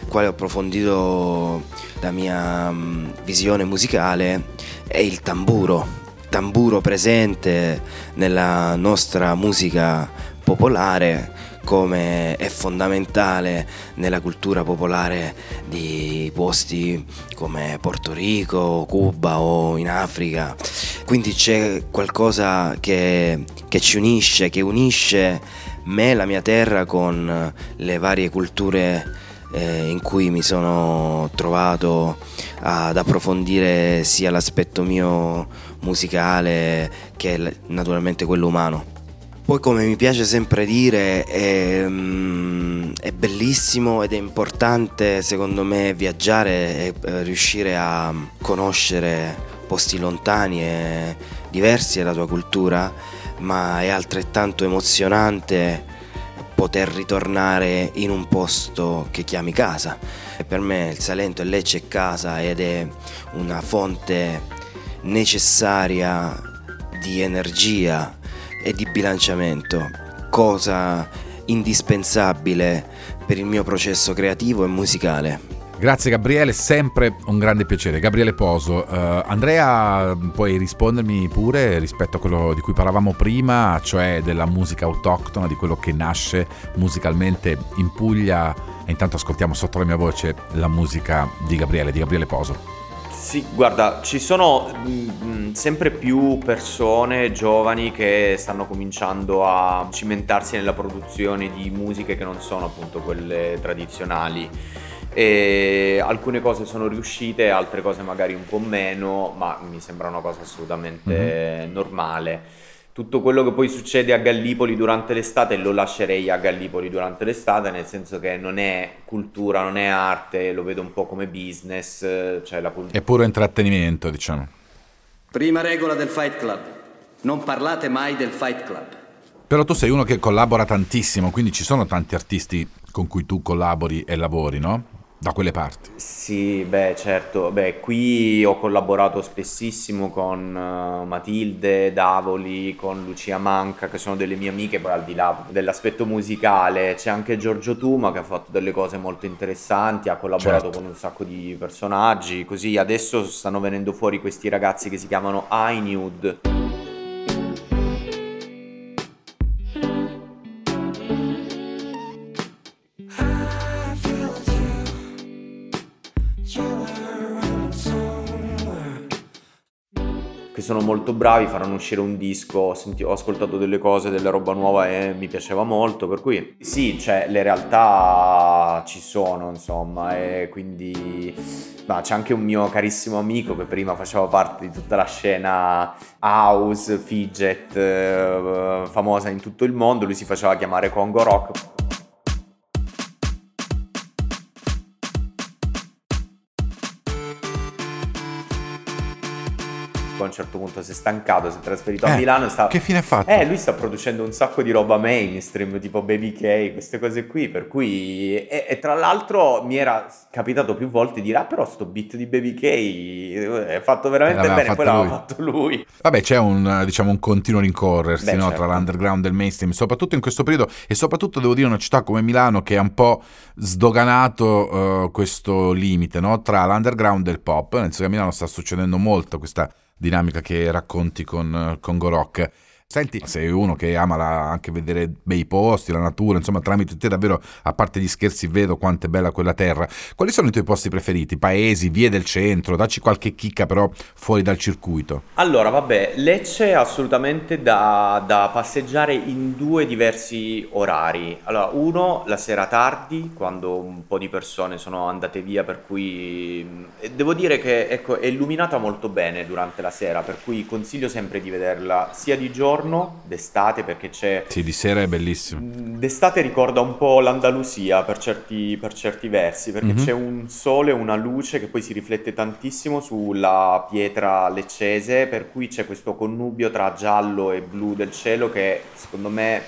quali ho approfondito la mia mm, visione musicale è il tamburo tamburo presente nella nostra musica popolare come è fondamentale nella cultura popolare di posti come Porto Rico, Cuba o in Africa. Quindi c'è qualcosa che, che ci unisce, che unisce me, la mia terra, con le varie culture eh, in cui mi sono trovato ad approfondire sia l'aspetto mio musicale che naturalmente quello umano. Poi come mi piace sempre dire è, mm, è, bellissimo ed è importante secondo me viaggiare e eh, riuscire a conoscere posti lontani e diversi dalla tua cultura, ma è altrettanto emozionante poter ritornare in un posto che chiami casa. Per me il Salento e Lecce è casa ed è una fonte necessaria di energia e di bilanciamento, cosa indispensabile per il mio processo creativo e musicale. Grazie Gabriele, sempre un grande piacere. Gabriele Poso. Uh, Andrea, puoi rispondermi pure rispetto a quello di cui parlavamo prima, cioè della musica autoctona, di quello che nasce musicalmente in Puglia. E intanto ascoltiamo sotto la mia voce la musica di Gabriele, di Gabriele Poso. Sì, guarda, ci sono mh, mm, sempre più persone giovani che stanno cominciando a cimentarsi nella produzione di musiche che non sono appunto quelle tradizionali. E alcune cose sono riuscite, altre cose magari un po' meno, ma mi sembra una cosa assolutamente mm-hmm. normale tutto quello che poi succede a Gallipoli durante l'estate lo lascerei a Gallipoli durante l'estate, nel senso che non è cultura, non è arte, lo vedo un po' come business, cioè la cultura. È puro intrattenimento, diciamo. Prima regola del Fight Club. Non parlate mai del Fight Club. Però tu sei uno che collabora tantissimo, quindi ci sono tanti artisti con cui tu collabori e lavori, no? Da quelle parti. Sì, beh, certo. Beh, qui ho collaborato spessissimo con eh, Matilde, Davoli, con Lucia Manca, che sono delle mie amiche, poi al di là dell'aspetto musicale c'è anche Giorgio Tuma che ha fatto delle cose molto interessanti, ha collaborato Certo. con un sacco di personaggi, così adesso stanno venendo fuori questi ragazzi che si chiamano iNude. Sono molto bravi, faranno uscire un disco, ho, senti- ho ascoltato delle cose, della roba nuova e mi piaceva molto, per cui sì, cioè le realtà ci sono, insomma, e quindi ma c'è anche un mio carissimo amico che prima faceva parte di tutta la scena house, fidget, eh, famosa in tutto il mondo, lui si faceva chiamare Congo Rock. Certo punto si è stancato, si è trasferito a Eh, Milano e sta... Che fine ha fatto? Eh, lui sta producendo un sacco di roba mainstream, tipo Baby K, queste cose qui, per cui... E, e tra l'altro mi era capitato più volte di dire, ah però sto beat di Baby K è fatto veramente L'aveva bene, fatto poi l'aveva lui. fatto lui. Vabbè, c'è un, diciamo, un continuo rincorrersi Beh, no, certo. tra l'underground e il mainstream, soprattutto in questo periodo e soprattutto devo dire una città come Milano che ha un po' sdoganato eh, questo limite no, tra l'underground e il pop, nel senso che a Milano sta succedendo molto questa dinamica che racconti con, eh, con Go Rock. Senti, sei uno che ama la- anche vedere bei posti, la natura, insomma, tramite te davvero, a parte gli scherzi, vedo quanto è bella quella terra. Quali sono i tuoi posti preferiti? Paesi, vie del centro? Dacci qualche chicca però fuori dal circuito. Allora, vabbè, Lecce è assolutamente da, da passeggiare in due diversi orari. Allora, uno la sera tardi, quando un po' di persone sono andate via, per cui devo dire che ecco, è illuminata molto bene durante la sera, per cui consiglio sempre di vederla sia di giorno, d'estate, perché c'è Sì, di sera è bellissimo. Mm, D'estate ricorda un po' l'Andalusia per certi, per certi versi, perché Mhm. c'è un sole, una luce che poi si riflette tantissimo sulla pietra leccese, per cui c'è questo connubio tra giallo e blu del cielo che secondo me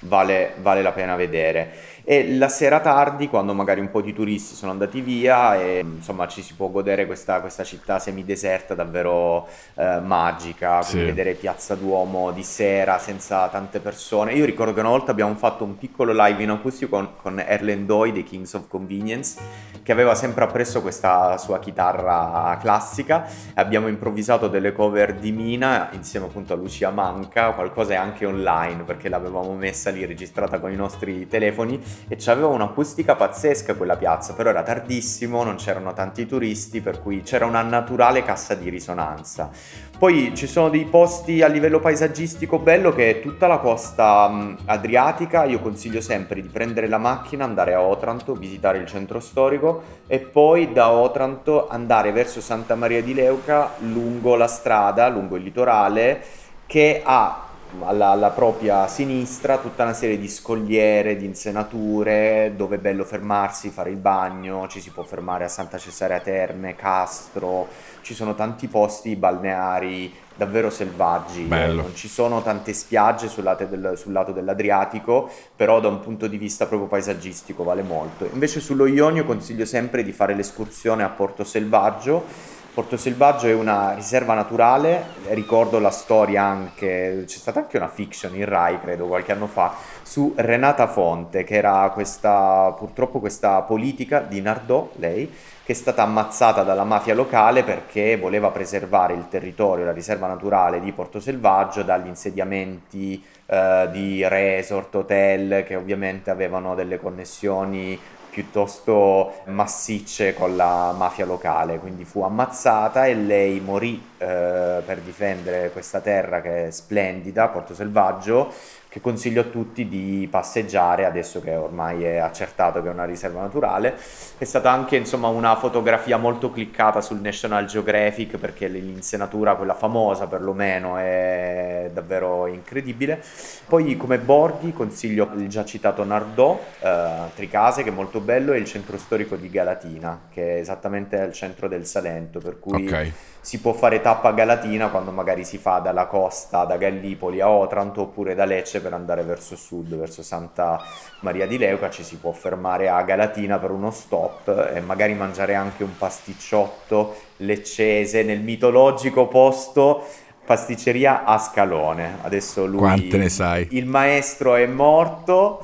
vale, vale la pena vedere. E la sera tardi, quando magari un po' di turisti sono andati via, e insomma ci si può godere questa, questa città semideserta davvero eh, magica, Sì. vedere Piazza Duomo di sera senza tante persone. Io ricordo che una volta abbiamo fatto un piccolo live in acustico con, con Erlen Doy dei Kings of Convenience, che aveva sempre appresso questa sua chitarra classica. e Abbiamo improvvisato delle cover di Mina insieme appunto a Lucia Manca, qualcosa è anche online perché l'avevamo messa lì registrata con i nostri telefoni e c'aveva un'acustica pazzesca quella piazza, però era tardissimo, non c'erano tanti turisti, per cui c'era una naturale cassa di risonanza. Poi ci sono dei posti a livello paesaggistico bello che è tutta la costa mh, adriatica, io consiglio sempre di prendere la macchina, andare a Otranto, visitare il centro storico e poi da Otranto andare verso Santa Maria di Leuca lungo la strada, lungo il litorale che ha alla, alla propria sinistra tutta una serie di scogliere, di insenature, dove è bello fermarsi, fare il bagno, ci si può fermare a Santa Cesarea Terme, Castro, ci sono tanti posti balneari davvero selvaggi, Bello. non ci sono tante spiagge sul lato, del- sul lato dell'Adriatico, però da un punto di vista proprio paesaggistico vale molto. Invece sullo Ionio consiglio sempre di fare l'escursione a Porto Selvaggio, Porto Selvaggio è una riserva naturale, ricordo la storia anche, c'è stata anche una fiction in Rai, credo, qualche anno fa, su Renata Fonte, che era questa, purtroppo questa politica di Nardò, lei, che è stata ammazzata dalla mafia locale perché voleva preservare il territorio, la riserva naturale di Porto Selvaggio dagli insediamenti eh, di resort, hotel, che ovviamente avevano delle connessioni piuttosto massicce con la mafia locale, quindi fu ammazzata e lei morì eh, per difendere questa terra che è splendida, Porto Selvaggio, che consiglio a tutti di passeggiare adesso che ormai è accertato che è una riserva naturale. È stata anche insomma una fotografia molto cliccata sul National Geographic perché l'insenatura, quella famosa perlomeno, è davvero incredibile. Poi come borghi consiglio il già citato Nardò, eh, Tricase che è molto bello e il centro storico di Galatina che è esattamente al centro del Salento, per cui Ok. Si può fare tappa a Galatina quando magari si fa dalla costa da Gallipoli a Otranto oppure da Lecce per andare verso sud, verso Santa Maria di Leuca, ci si può fermare a Galatina per uno stop e magari mangiare anche un pasticciotto leccese nel mitologico posto pasticceria Ascalone. Adesso lui Quante ne sai? il maestro è morto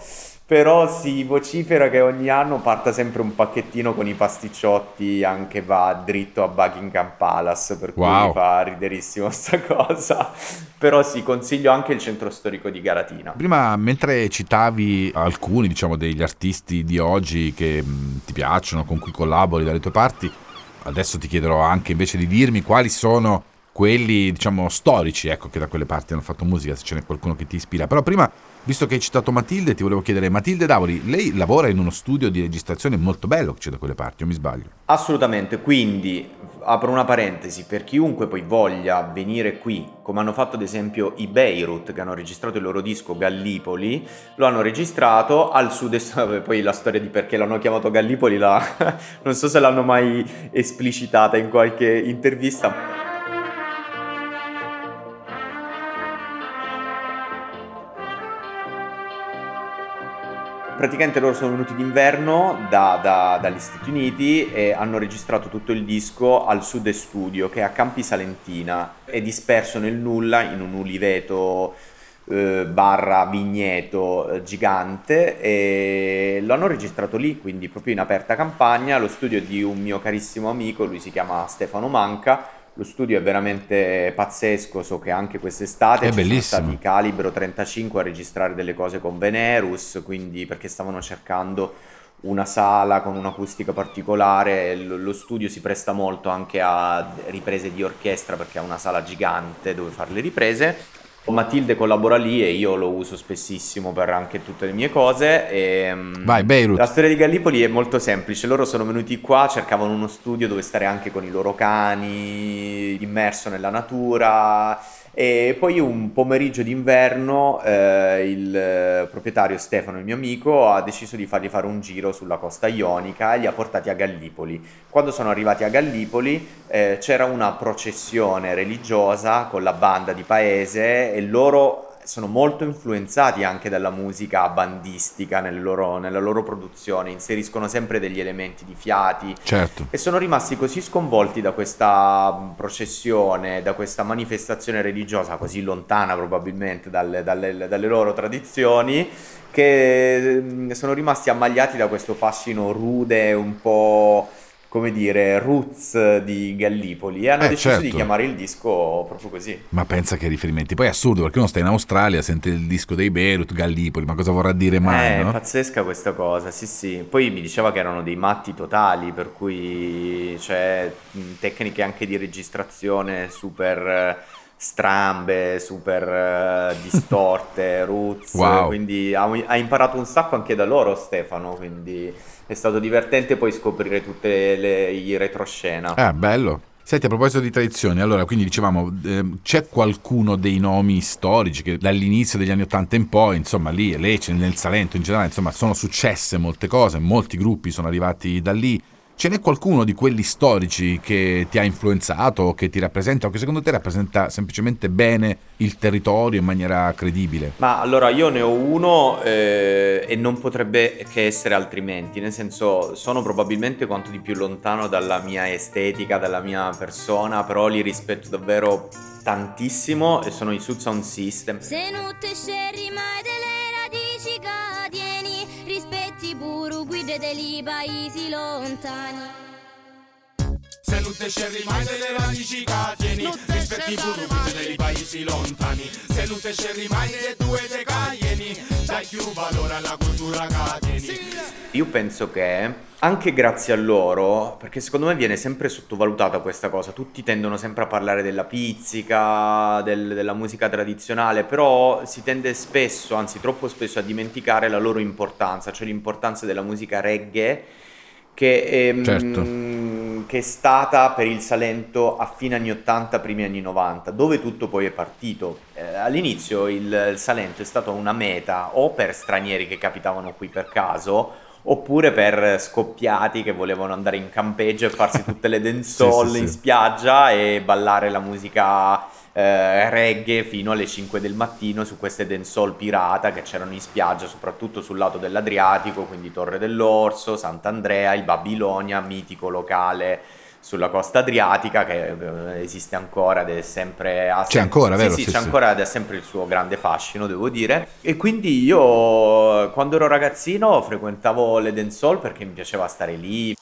però si vocifera che ogni anno parta sempre un pacchettino con i pasticciotti, anche va dritto a Buckingham Palace, per cui Wow. fa riderissimo sta cosa. Però sì, consiglio anche il centro storico di Garatina. Prima, mentre citavi alcuni, diciamo, degli artisti di oggi che mh, ti piacciono, con cui collabori dalle tue parti, adesso ti chiederò anche invece di dirmi quali sono quelli, diciamo, storici, ecco, che da quelle parti hanno fatto musica, se ce n'è qualcuno che ti ispira. Però prima, visto che hai citato Matilde, ti volevo chiedere, Matilde Davoli, lei lavora in uno studio di registrazione molto bello che c'è da quelle parti, o mi sbaglio? Assolutamente, quindi apro una parentesi, per chiunque poi voglia venire qui, come hanno fatto ad esempio i Beirut che hanno registrato il loro disco Gallipoli, lo hanno registrato al sud-est, poi la storia di perché l'hanno chiamato Gallipoli la- non so se l'hanno mai esplicitata in qualche intervista. Praticamente loro sono venuti d'inverno da- da- dagli Stati Uniti e hanno registrato tutto il disco al Sud Studio che è a Campi Salentina, è disperso nel nulla in un uliveto eh, barra vigneto eh, gigante e lo hanno registrato lì, quindi proprio in aperta campagna, lo studio di un mio carissimo amico, lui si chiama Stefano Manca. Lo studio è veramente pazzesco, so che anche quest'estate È ci bellissimo. sono stati Calibro 35 a registrare delle cose con Venerus, quindi perché stavano cercando una sala con un'acustica particolare, lo, lo studio si presta molto anche a riprese di orchestra perché ha una sala gigante dove fare le riprese. Matilde collabora lì e io lo uso spessissimo per anche tutte le mie cose. E, mm, Vai, Beirut. La storia di Gallipoli è molto semplice, loro sono venuti qua, cercavano uno studio dove stare anche con i loro cani, immerso nella natura e poi un pomeriggio d'inverno eh, il eh, proprietario Stefano, il mio amico, ha deciso di fargli fare un giro sulla costa ionica e li ha portati a Gallipoli. Quando sono arrivati a Gallipoli eh, c'era una processione religiosa con la banda di paese e loro sono molto influenzati anche dalla musica bandistica nelle loro- nella loro produzione, inseriscono sempre degli elementi di fiati, Certo. e sono rimasti così sconvolti da questa processione, da questa manifestazione religiosa così lontana probabilmente dalle, dalle- dalle loro tradizioni, che mh, sono rimasti ammagliati da questo fascino rude, un po' come dire, roots di Gallipoli e hanno Eh, deciso di certo. chiamare il disco proprio così. Ma pensa che riferimenti. Poi è assurdo perché uno sta in Australia, sente il disco dei Beirut, Gallipoli, ma cosa vorrà dire mai, Eh, no? pazzesca questa cosa, sì sì. Poi mi diceva che erano dei matti totali, per cui c'è mh, tecniche anche di registrazione super eh, strambe, super eh, distorte, roots, Wow. quindi ha, ha imparato un sacco anche da loro Stefano, quindi è stato divertente poi scoprire tutti i retroscena. Ah, bello. Senti, a proposito di tradizioni, allora, quindi dicevamo, ehm, c'è qualcuno dei nomi storici che dall'inizio degli anni Ottanta in poi, insomma, lì, Lecce, nel Salento in generale, insomma, sono successe molte cose, molti gruppi sono arrivati da lì. Ce n'è qualcuno di quelli storici che ti ha influenzato, o che ti rappresenta, o che secondo te rappresenta semplicemente bene il territorio in maniera credibile? Ma allora io ne ho uno eh, e non potrebbe che essere altrimenti, nel senso sono probabilmente quanto di più lontano dalla mia estetica, dalla mia persona, però li rispetto davvero tantissimo e sono i Sud Sound System. Se non te rispetti pure guide dei paesi lontani. Se non te scerri mai delle radici che tieni Rispetti pure dei paesi lontani. Se non te scerri mai delle tue te caieni Dai più valore alla cultura che tieni Io penso che anche grazie a loro, perché secondo me viene sempre sottovalutata questa cosa, tutti tendono sempre a parlare della pizzica, del- della musica tradizionale, però si tende spesso, anzi troppo spesso, a dimenticare la loro importanza, cioè l'importanza della musica reggae che, ehm, Certo. Che è stata per il Salento a fine anni 80, primi anni 90, dove tutto poi è partito. Eh, all'inizio il, il Salento è stato una meta o per stranieri che capitavano qui per caso, oppure per scoppiati che volevano andare in campeggio e farsi tutte le dancehall Sì, sì, in sì. spiaggia e ballare la musica eh, reggae fino alle 5 del mattino su queste dancehall pirata che c'erano in spiaggia, soprattutto sul lato dell'Adriatico, quindi Torre dell'Orso, Sant'Andrea, il Babilonia, mitico locale sulla costa adriatica che eh, esiste ancora ed è sempre C'è sem- ancora, sì, vero? Sì, Sì, c'è sì. ancora ed è sempre il suo grande fascino, devo dire. E quindi io quando ero ragazzino frequentavo le dancehall perché mi piaceva stare lì,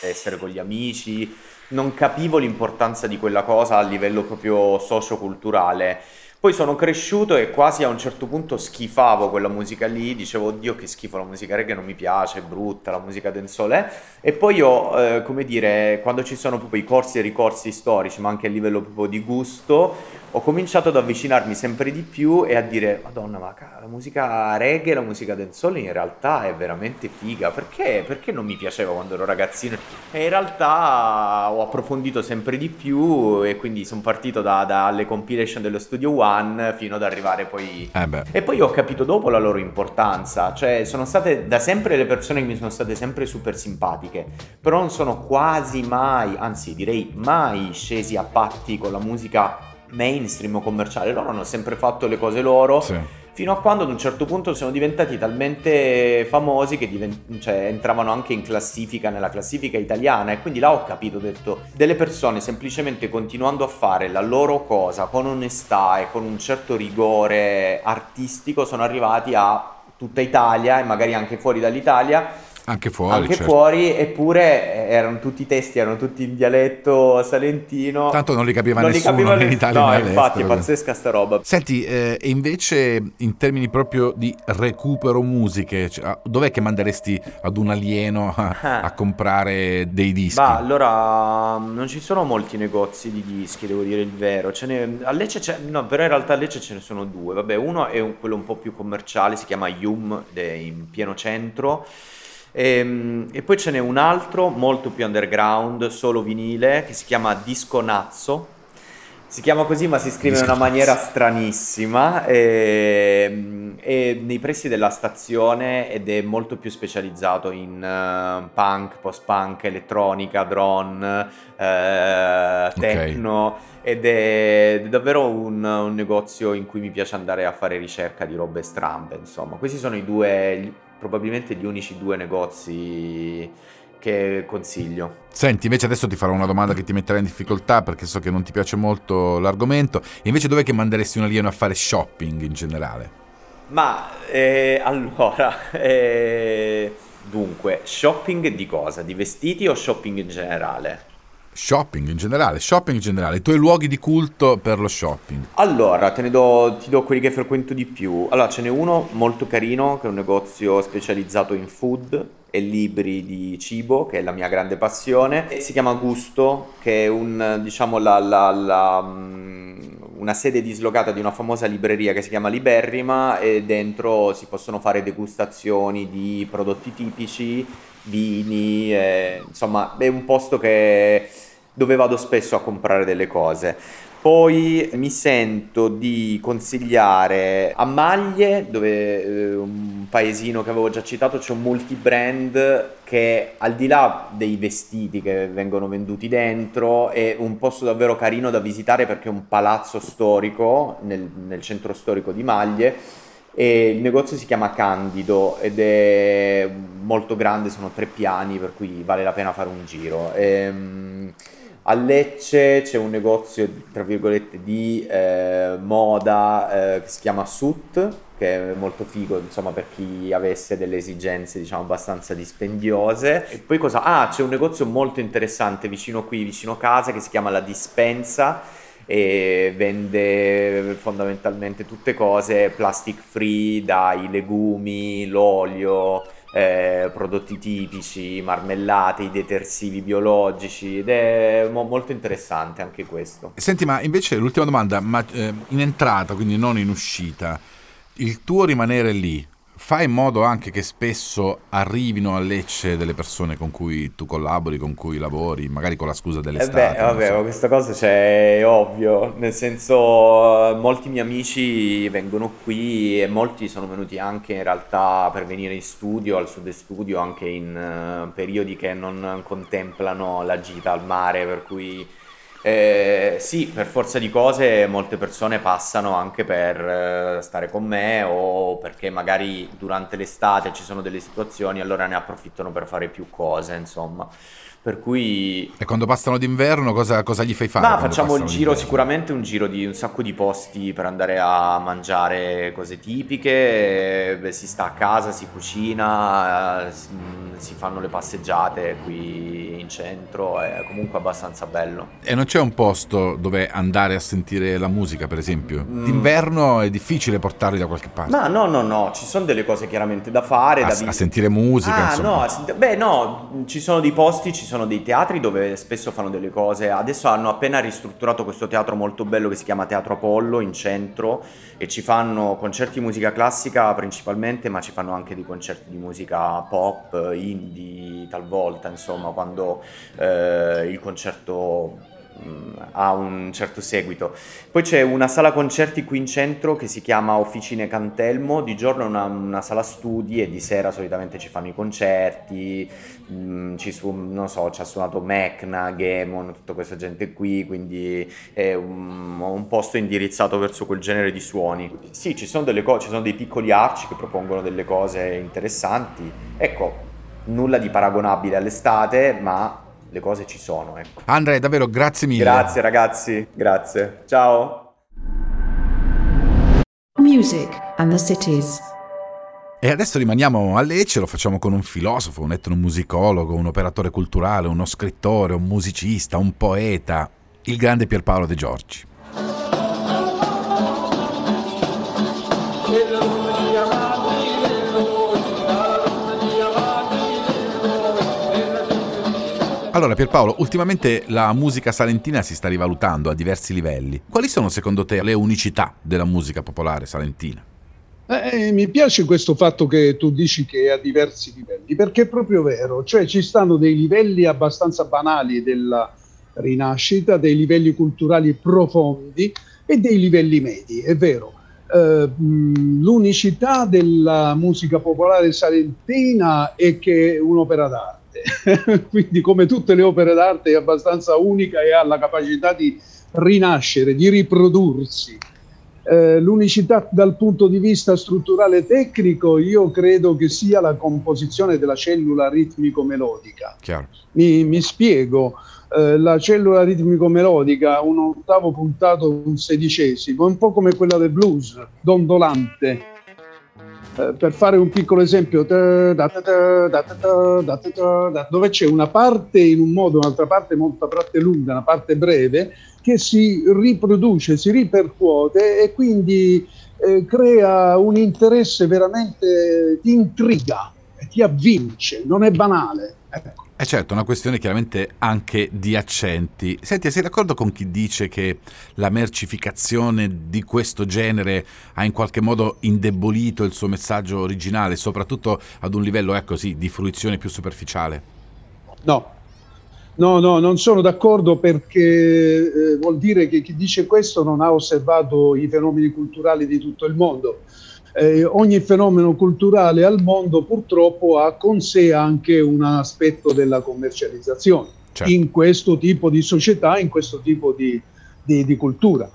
essere con gli amici, non capivo l'importanza di quella cosa a livello proprio socio-culturale. Poi sono cresciuto e quasi a un certo punto schifavo quella musica lì, dicevo oddio che schifo la musica reggae non mi piace, è brutta, la musica dancehall è. E poi ho, eh, come dire, quando ci sono proprio i corsi e ricorsi storici, ma anche a livello proprio di gusto, ho cominciato ad avvicinarmi sempre di più e a dire madonna ma la musica reggae, la musica dancehall in realtà è veramente figa, perché? Perché non mi piaceva quando ero ragazzino? E in realtà ho approfondito sempre di più e quindi sono partito da- dalle compilation dello Studio One fino ad arrivare poi Eh e poi ho capito dopo la loro importanza, cioè sono state da sempre le persone che mi sono state sempre super simpatiche, però non sono quasi mai, anzi direi mai scesi a patti con la musica mainstream o commerciale, loro hanno sempre fatto le cose loro. Sì. Fino a quando ad un certo punto sono diventati talmente famosi che diven- cioè, entravano anche in classifica, nella classifica italiana e quindi là ho capito, ho detto, delle persone semplicemente continuando a fare la loro cosa con onestà e con un certo rigore artistico sono arrivati a tutta Italia e magari anche fuori dall'Italia Anche fuori, anche certo. fuori, eppure eh, erano tutti i testi, erano tutti in dialetto salentino. Tanto non li capiva Non li nessuno capiva né in ne- Italia No, infatti è pazzesca sta roba. Senti, eh, e invece in termini proprio di recupero musiche, cioè, dov'è che manderesti ad un alieno a, Ah. a comprare dei dischi? Bah, allora mm, non ci sono molti negozi di dischi, devo dire il vero. N'è, a Lecce c'è, no, però in realtà a Lecce ce ne sono due. Vabbè, uno è un- quello un po' più commerciale, si chiama Yum, ed è in pieno centro. Ehm, E, poi ce n'è un altro molto più underground, solo vinile, che si chiama Disco Nazzo. Si chiama così, ma si scrive in una maniera stranissima. ehm, È, nei pressi della stazione ed è molto più specializzato in eh, punk, post-punk, elettronica, drone, eh, techno. Ed è davvero un, un negozio in cui mi piace andare a fare ricerca di robe strambe. Insomma, questi sono i due, probabilmente gli unici due negozi che consiglio. Senti, invece adesso ti farò una domanda che ti metterà in difficoltà perché so che non ti piace molto l'argomento. Invece dov'è che manderesti un alieno a fare shopping in generale? Ma eh, allora, eh, dunque, shopping di cosa? Di vestiti o shopping in generale? Shopping in generale, shopping in generale, i tuoi luoghi di culto per lo shopping. Allora, te ne do, ti do quelli che frequento di più. Allora, ce n'è uno molto carino, che è un negozio specializzato in food e libri di cibo, che è la mia grande passione. Si chiama Gusto, che è un, diciamo, la, la- la, mm, una sede dislocata di una famosa libreria che si chiama Liberrima e dentro si possono fare degustazioni di prodotti tipici, vini, eh, insomma, è un posto che dove vado spesso a comprare delle cose. Poi mi sento di consigliare a Maglie, dove eh, un paesino che avevo già citato, c'è un multibrand che al di là dei vestiti che vengono venduti dentro è un posto davvero carino da visitare perché è un palazzo storico nel, nel centro storico di Maglie e il negozio si chiama Candido ed è molto grande, sono tre piani per cui vale la pena fare un giro. Ehm, a Lecce c'è un negozio, tra virgolette, di eh, moda eh, che si chiama Sut, che è molto figo, insomma, per chi avesse delle esigenze, diciamo, abbastanza dispendiose. E poi cosa? Ah, c'è un negozio molto interessante vicino qui, vicino casa, che si chiama La Dispensa e vende fondamentalmente tutte cose plastic free, dai legumi, l'olio, eh, prodotti tipici, marmellate, i detersivi biologici ed è mo- molto interessante anche questo. Senti, ma invece l'ultima domanda, ma eh, in entrata, quindi non in uscita, il tuo rimanere lì fai in modo anche che spesso arrivino a Lecce delle persone con cui tu collabori, con cui lavori, magari con la scusa Eh dell'estate. beh, non vabbè, so. questa cosa cioè, è ovvio, nel senso eh, molti miei amici vengono qui e molti sono venuti anche in realtà per venire in studio, al Sud Studio, anche in eh, periodi che non contemplano la gita al mare, per cui eh, sì, per forza di cose molte persone passano anche per eh, stare con me o perché magari durante l'estate ci sono delle situazioni, allora ne approfittano per fare più cose, insomma. Per cui E quando passano d'inverno cosa, cosa gli fai fare? ma facciamo il giro, sicuramente un giro di un sacco di posti per andare a mangiare cose tipiche, eh, beh, si sta a casa, si cucina, eh, si, fanno le passeggiate qui in centro, è comunque abbastanza bello. E non c'è un posto dove andare a sentire la musica, per esempio? Mm. D'inverno è difficile portarli da qualche parte. Ma no, no, no, ci sono delle cose chiaramente da fare, a, da a sentire musica, Ah, insomma. no, a sent- beh, no, ci sono dei posti, ci sono dei teatri dove spesso fanno delle cose. Adesso hanno appena ristrutturato questo teatro molto bello che si chiama Teatro Apollo in centro e ci fanno concerti di musica classica principalmente, ma ci fanno anche dei concerti di musica pop, indie, talvolta, insomma, quando eh, il concerto ha un certo seguito. Poi c'è una sala concerti qui in centro che si chiama Officine Cantelmo, di giorno è una, una sala studi e di sera solitamente ci fanno i concerti, mh, ci, su, so, ci ha suonato Mecna, Gemon, tutta questa gente qui, quindi è un, un posto indirizzato verso quel genere di suoni. Sì, ci sono cose, ci sono dei piccoli arci che propongono delle cose interessanti, ecco, nulla di paragonabile all'estate, ma le cose ci sono, ecco. Andrea, davvero grazie mille. Grazie ragazzi, grazie. Ciao. Music and the cities. E adesso rimaniamo a Lecce, lo facciamo con un filosofo, un etnomusicologo, un operatore culturale, uno scrittore, un musicista, un poeta, il grande Pierpaolo De Giorgi. Allora Pierpaolo, ultimamente la musica salentina si sta rivalutando a diversi livelli. Quali sono secondo te le unicità della musica popolare salentina? Eh, mi piace questo fatto che tu dici che è a diversi livelli, perché è proprio vero, cioè ci stanno dei livelli abbastanza banali della rinascita, dei livelli culturali profondi e dei livelli medi, è vero. Eh, mh, l'unicità della musica popolare salentina è che è un'opera d'arte, quindi come tutte le opere d'arte è abbastanza unica e ha la capacità di rinascere, di riprodursi. Eh, l'unicità dal punto di vista strutturale e tecnico io credo che sia la composizione della cellula ritmico-melodica. Mi, mi spiego, eh, la cellula ritmico-melodica, un ottavo puntato, un sedicesimo, è un po' come quella del blues, dondolante. Eh, per fare un piccolo esempio, dove c'è una parte in un modo, un'altra parte molto parte lunga, una parte breve, che si riproduce, si ripercuote e quindi eh, crea un interesse veramente ti intriga, e ti avvince, non è banale. Ecco. E certo, una questione chiaramente anche di accenti. Senti, sei d'accordo con chi dice che la mercificazione di questo genere ha in qualche modo indebolito il suo messaggio originale, soprattutto ad un livello, ecco sì, di fruizione più superficiale? No, no, no, non sono d'accordo perché eh, vuol dire che chi dice questo non ha osservato i fenomeni culturali di tutto il mondo. Eh, ogni fenomeno culturale al mondo purtroppo ha con sé anche un aspetto della commercializzazione Certo. in questo tipo di società, in questo tipo di, di- di cultura.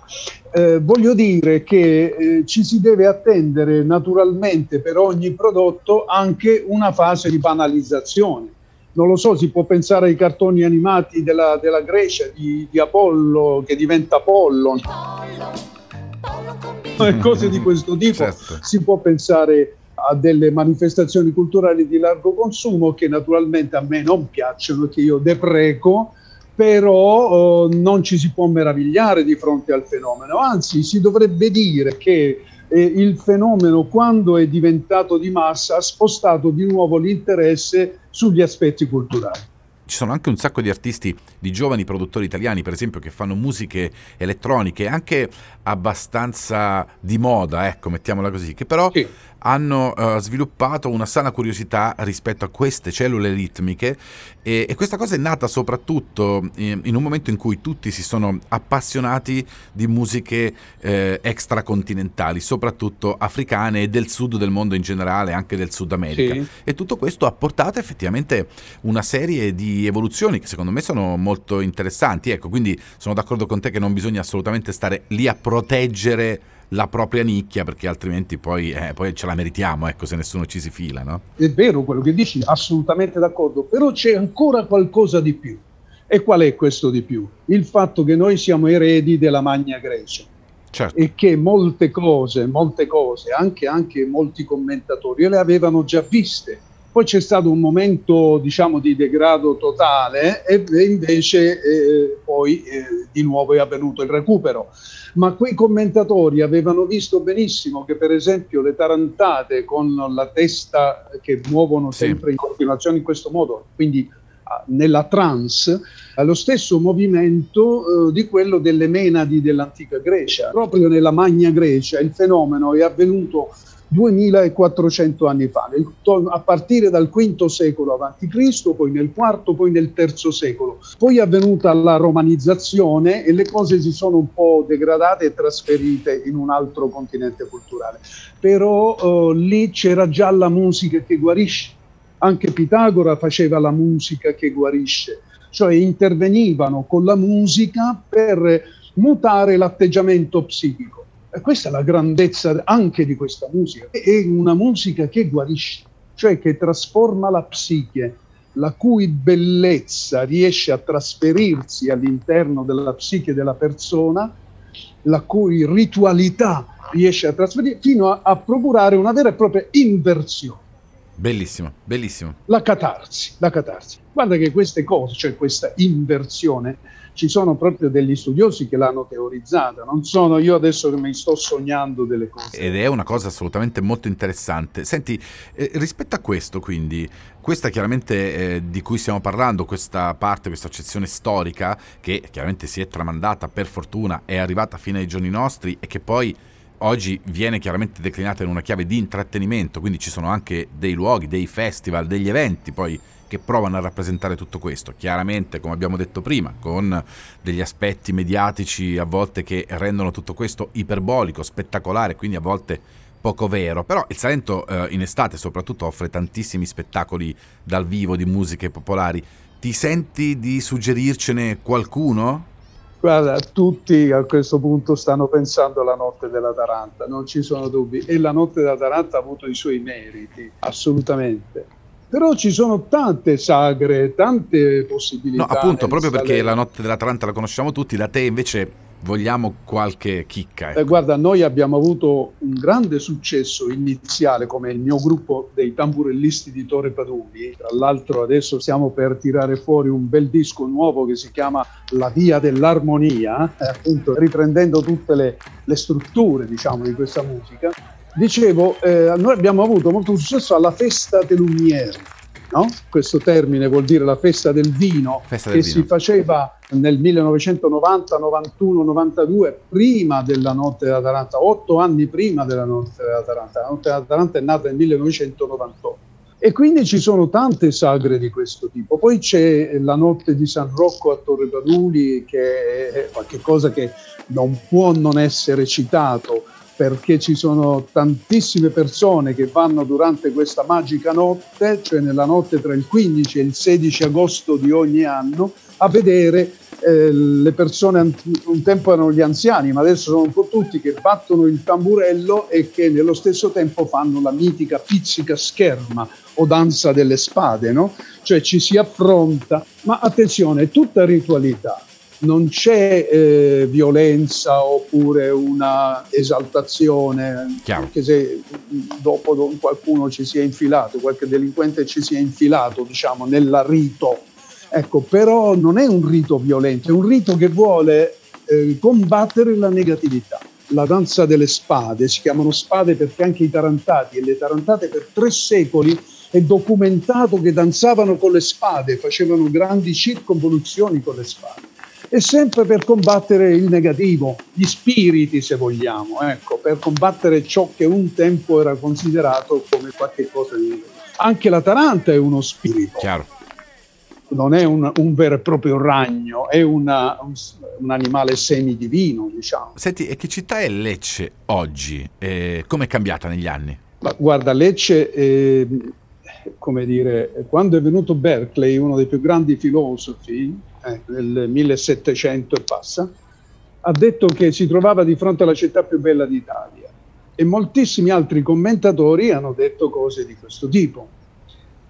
Eh, voglio dire che eh, ci si deve attendere naturalmente per ogni prodotto anche una fase di banalizzazione. Non lo so, si può pensare ai cartoni animati della, della Grecia, di, di Apollo che diventa Apollon, e cose di questo tipo. Certo. Si può pensare a delle manifestazioni culturali di largo consumo che naturalmente a me non piacciono che io depreco, però eh, non ci si può meravigliare di fronte al fenomeno, anzi si dovrebbe dire che eh, il fenomeno quando è diventato di massa ha spostato di nuovo l'interesse sugli aspetti culturali. Ci sono anche un sacco di artisti, di giovani produttori italiani, per esempio, che fanno musiche elettroniche anche abbastanza di moda, ecco, mettiamola così, che però sì hanno uh, sviluppato una sana curiosità rispetto a queste cellule ritmiche e, e questa cosa è nata soprattutto in, in, un momento in cui tutti si sono appassionati di musiche eh, extracontinentali, soprattutto africane e del sud del mondo in generale, anche del Sud America. Sì. E tutto questo ha portato effettivamente una serie di evoluzioni che secondo me sono molto interessanti. Ecco, quindi sono d'accordo con te che non bisogna assolutamente stare lì a proteggere la propria nicchia perché altrimenti poi, eh, poi, ce la meritiamo, ecco, se nessuno ci si fila, no? È vero quello che dici, assolutamente d'accordo, però c'è ancora qualcosa di più. E qual è questo di più? Il fatto che noi siamo eredi della Magna Grecia. Certo. E che molte cose, molte cose, anche, anche molti commentatori le avevano già viste. Poi c'è stato un momento, diciamo, di degrado totale e invece eh, poi eh, di nuovo è avvenuto il recupero ma quei commentatori avevano visto benissimo che per esempio le tarantate con la testa che muovono sì. sempre in continuazione in questo modo, quindi nella trance, lo stesso movimento eh, di quello delle menadi dell'antica Grecia. Proprio nella Magna Grecia il fenomeno è avvenuto 2400 anni fa, a partire dal V secolo a.C., poi nel IV, poi nel III secolo. Poi è avvenuta la romanizzazione e le cose si sono un po' degradate e trasferite in un altro continente culturale. Però eh, lì c'era già la musica che guarisce. Anche Pitagora faceva la musica che guarisce, cioè intervenivano con la musica per mutare l'atteggiamento psichico questa è la grandezza anche di questa musica. È una musica che guarisce, cioè che trasforma la psiche, la cui bellezza riesce a trasferirsi all'interno della psiche della persona, la cui ritualità riesce a trasferire fino a, a procurare una vera e propria inversione. Bellissimo, bellissimo. La catarsi, la catarsi. Guarda che queste cose, cioè questa inversione, ci sono proprio degli studiosi che l'hanno teorizzata, non sono io adesso che mi sto sognando delle cose. Ed è una cosa assolutamente molto interessante. Senti, eh, rispetto a questo quindi, questa chiaramente eh, di cui stiamo parlando, questa parte, questa accezione storica, che chiaramente si è tramandata per fortuna, è arrivata fino ai giorni nostri e che poi oggi viene chiaramente declinata in una chiave di intrattenimento, quindi ci sono anche dei luoghi, dei festival, degli eventi poi che provano a rappresentare tutto questo. Chiaramente, come abbiamo detto prima, con degli aspetti mediatici a volte che rendono tutto questo iperbolico, spettacolare, quindi a volte poco vero. Però il Salento eh, in estate soprattutto offre tantissimi spettacoli dal vivo di musiche popolari. Ti senti di suggerircene qualcuno? Guarda, tutti a questo punto stanno pensando alla notte della Taranta, non ci sono dubbi. E la notte della Taranta ha avuto i suoi meriti, assolutamente. Però ci sono tante sagre, tante possibilità. No, appunto, proprio perché la notte dell'Atalanta la conosciamo tutti, da te invece vogliamo qualche chicca. Ecco. Eh, guarda, noi abbiamo avuto un grande successo iniziale come il mio gruppo dei tamburellisti di Torre Paduli. Tra l'altro adesso stiamo per tirare fuori un bel disco nuovo che si chiama La Via dell'Armonia, eh, appunto riprendendo tutte le, le strutture diciamo, di questa musica Dicevo, eh, noi abbiamo avuto molto successo alla festa del Lumiere, no? questo termine vuol dire la festa del vino, festa del che vino. si faceva nel 1990, 91, 92, prima della notte della Taranta, otto anni prima della notte della Taranta. La notte della Taranta è nata nel 1998. E quindi ci sono tante sagre di questo tipo. Poi c'è la notte di San Rocco a Torre Paduli, che è qualcosa che non può non essere citato perché ci sono tantissime persone che vanno durante questa magica notte, cioè nella notte tra il 15 e il 16 agosto di ogni anno, a vedere eh, le persone, un tempo erano gli anziani, ma adesso sono un po' tutti che battono il tamburello e che nello stesso tempo fanno la mitica pizzica scherma o danza delle spade, no? Cioè ci si affronta, ma attenzione, è tutta ritualità non c'è eh, violenza oppure una esaltazione, Chiaro. anche se dopo qualcuno ci si è infilato, qualche delinquente ci si è infilato, diciamo, nel rito. Ecco, però non è un rito violento, è un rito che vuole eh, combattere la negatività. La danza delle spade, si chiamano spade perché anche i tarantati e le tarantate per tre secoli è documentato che danzavano con le spade, facevano grandi circonvoluzioni con le spade. E sempre per combattere il negativo, gli spiriti se vogliamo, ecco, per combattere ciò che un tempo era considerato come qualcosa di negativo. Anche la Taranta è uno spirito. Chiaro. Non è un, un vero e proprio ragno, è una, un, un, animale semidivino, diciamo. Senti, e che città è Lecce oggi? Eh, Come è cambiata negli anni? Ma guarda, Lecce, eh, come dire, quando è venuto Berkeley, uno dei più grandi filosofi, eh, nel 1700 e passa, ha detto che si trovava di fronte alla città più bella d'Italia e moltissimi altri commentatori hanno detto cose di questo tipo.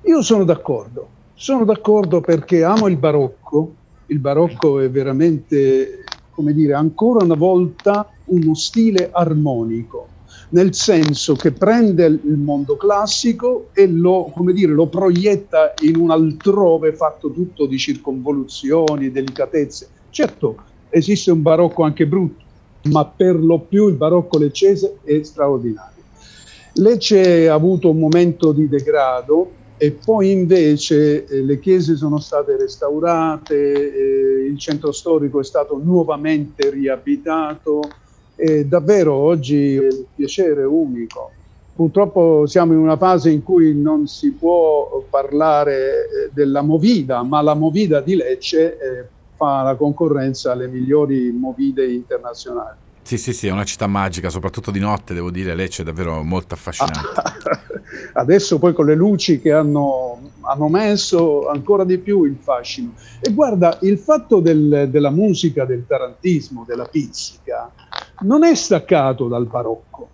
Io sono d'accordo, sono d'accordo perché amo il barocco, il barocco è veramente, come dire, ancora una volta uno stile armonico, nel senso che prende il mondo classico e lo, dire, lo proietta in un altrove fatto tutto di circonvoluzioni, delicatezze. Certo, esiste un barocco anche brutto, ma per lo più il barocco leccese è straordinario. Lecce ha avuto un momento di degrado e poi invece eh, le chiese sono state restaurate, eh, il centro storico è stato nuovamente riabitato e davvero oggi è un piacere unico. Purtroppo siamo in una fase in cui non si può parlare eh, della Movida, ma la Movida di Lecce eh, fa la concorrenza alle migliori movide internazionali. Sì, sì, sì, è una città magica, soprattutto di notte, devo dire, Lecce è davvero molto affascinante. Adesso poi con le luci che hanno, hanno, messo ancora di più il fascino. E guarda, il fatto del, della musica, del tarantismo, della pizzica, non è staccato dal barocco.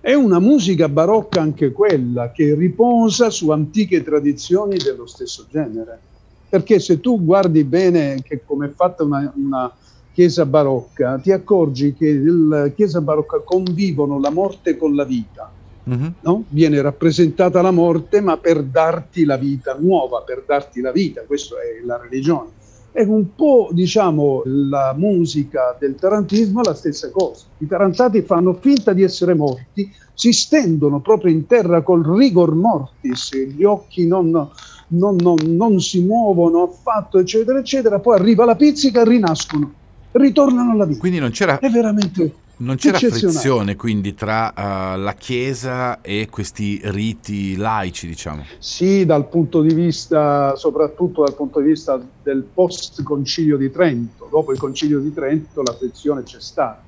È una musica barocca anche quella, che riposa su antiche tradizioni dello stesso genere perché se tu guardi bene come è fatta una, una chiesa barocca, ti accorgi che nella chiesa barocca convivono la morte con la vita. Mm-hmm. No? Viene rappresentata la morte, ma per darti la vita nuova, per darti la vita, questa è la religione. E un po', diciamo, la musica del tarantismo è la stessa cosa. I tarantati fanno finta di essere morti, si stendono proprio in terra col rigor mortis, gli occhi non, non, non, non si muovono affatto, eccetera, eccetera. Poi arriva la pizzica e rinascono, ritornano alla vita. Quindi non c'era... È veramente... Non c'era frizione quindi tra uh, la Chiesa e questi riti laici, diciamo? Sì, dal punto di vista, soprattutto dal punto di vista del post-concilio di Trento. Dopo il concilio di Trento la frizione c'è stata.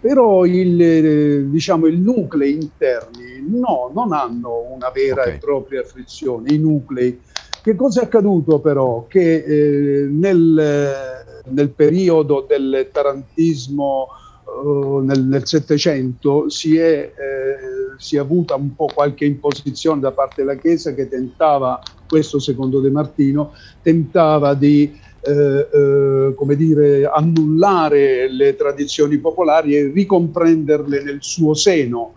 Però il, eh, diciamo, i nuclei interni no, non hanno una vera okay. e propria frizione. I nuclei. Che cosa è accaduto però? Che eh, nel, nel periodo del tarantismo Uh, nel Settecento si, eh, si è avuta un po' qualche imposizione da parte della Chiesa che tentava, questo secondo De Martino, tentava di eh, eh, come dire, annullare le tradizioni popolari e ricomprenderle nel suo seno.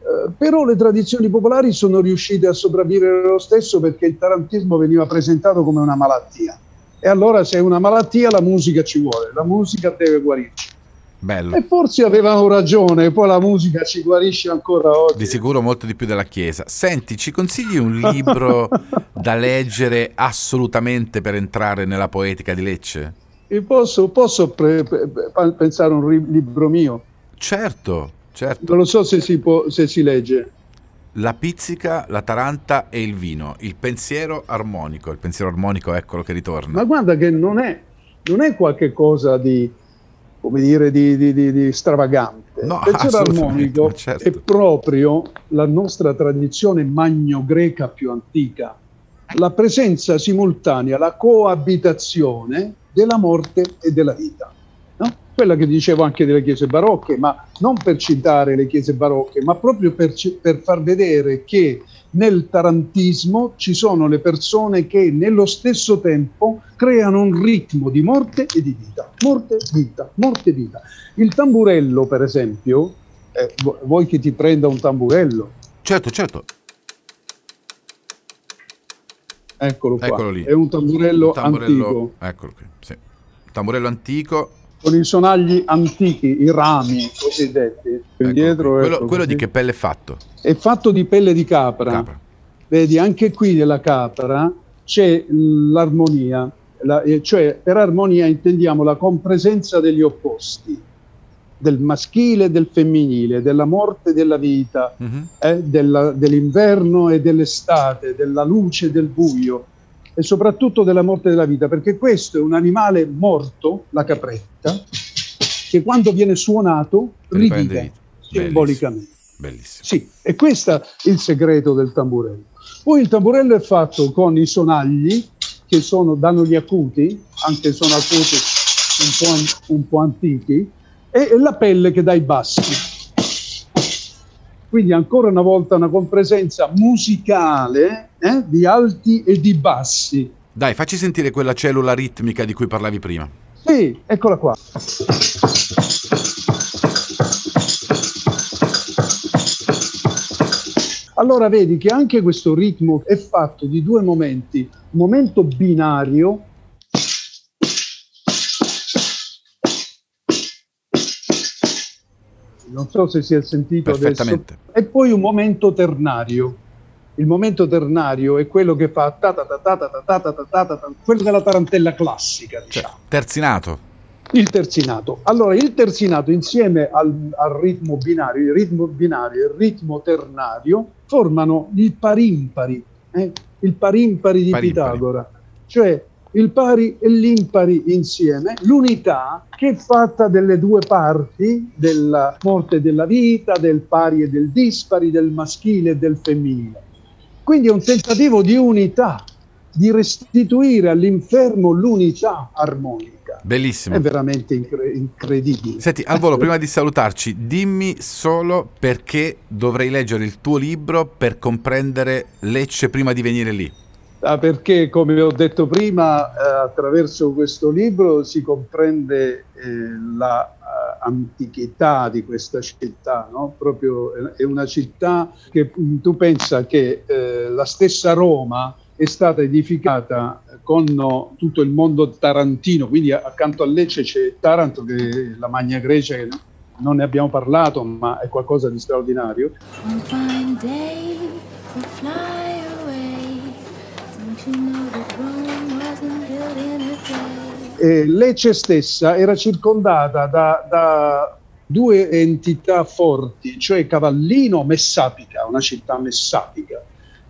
Eh, però le tradizioni popolari sono riuscite a sopravvivere lo stesso perché il tarantismo veniva presentato come una malattia. E allora se è una malattia la musica ci vuole, la musica deve guarirci. Bello. E forse avevano ragione, poi la musica ci guarisce ancora oggi. Di sicuro molto di più della Chiesa. Senti, ci consigli un libro da leggere assolutamente per entrare nella poetica di Lecce? E posso, posso pre- pre- pensare a un ri- libro mio? Certo, certo. Non lo so se si, può, se si legge. La pizzica, la taranta e il vino, il pensiero armonico. Il pensiero armonico, eccolo che ritorna. Ma guarda che non è, non è qualche cosa di come dire, di, di, di, di stravagante. No, il pensiero armonico certo. è proprio la nostra tradizione magno-greca più antica, la presenza simultanea, la coabitazione della morte e della vita. No? Quella che dicevo anche delle chiese barocche, ma non per citare le chiese barocche, ma proprio per, per far vedere che nel tarantismo ci sono le persone che nello stesso tempo creano un ritmo di morte e di vita, morte, vita, morte, vita. Il tamburello, per esempio, eh, vuoi che ti prenda un tamburello? Certo, certo. Eccolo qua, Eccolo lì. è un tamburello, un tamburello antico. Eccolo qui, sì. Tamburello antico. Con i sonagli antichi, i rami cosiddetti. Ecco, quello, quello di che pelle è fatto? È fatto di pelle di capra. capra. vedi anche qui nella capra c'è l'armonia, la, eh, cioè per armonia intendiamo la compresenza degli opposti, del maschile e del femminile, della morte e della vita, Mhm. eh, della- dell'inverno e dell'estate, della luce e del buio e soprattutto della morte della vita, perché questo è un animale morto, la capretta, che quando viene suonato rivive simbolicamente. Bellissimo. Sì, e questo è il segreto del tamburello. Poi il tamburello è fatto con i sonagli, che sono, danno gli acuti, anche sono acuti un po', un po' antichi, e, e la pelle che dà i bassi. Quindi ancora una volta una compresenza musicale eh, di alti e di bassi. Dai, facci sentire quella cellula ritmica di cui parlavi prima. Sì, eccola qua. Allora vedi che anche questo ritmo è fatto di due momenti, momento binario non so se si è sentito adesso, e poi un momento ternario. Il momento ternario è quello che fa quello della tarantella classica, diciamo. Cioè, terzinato. Il terzinato. Allora, il terzinato insieme al, al ritmo binario, il ritmo binario e il ritmo ternario formano il parimpari, eh? il parimpari di parimpari. Pitagora. Cioè, il pari e l'impari insieme, l'unità che è fatta delle due parti della morte e della vita, del pari e del dispari, del maschile e del femminile. Quindi è un tentativo di unità, di restituire all'infermo l'unità armonica. Bellissimo. È veramente incre- incredibile. Senti, al volo, prima di salutarci, dimmi solo perché dovrei leggere il tuo libro per comprendere Lecce prima di venire lì. Ah, perché, come ho detto prima, eh, attraverso questo libro si comprende eh, la eh, di questa città, no? Proprio è una città che mh, tu pensa che la stessa Roma è stata edificata con tutto il mondo tarantino, quindi accanto a Lecce c'è Taranto, che è la Magna Grecia, che non ne abbiamo parlato, ma è qualcosa di straordinario. One fine day Eh, Lecce stessa era circondata da, da due entità forti, cioè Cavallino Messapica, una città messapica,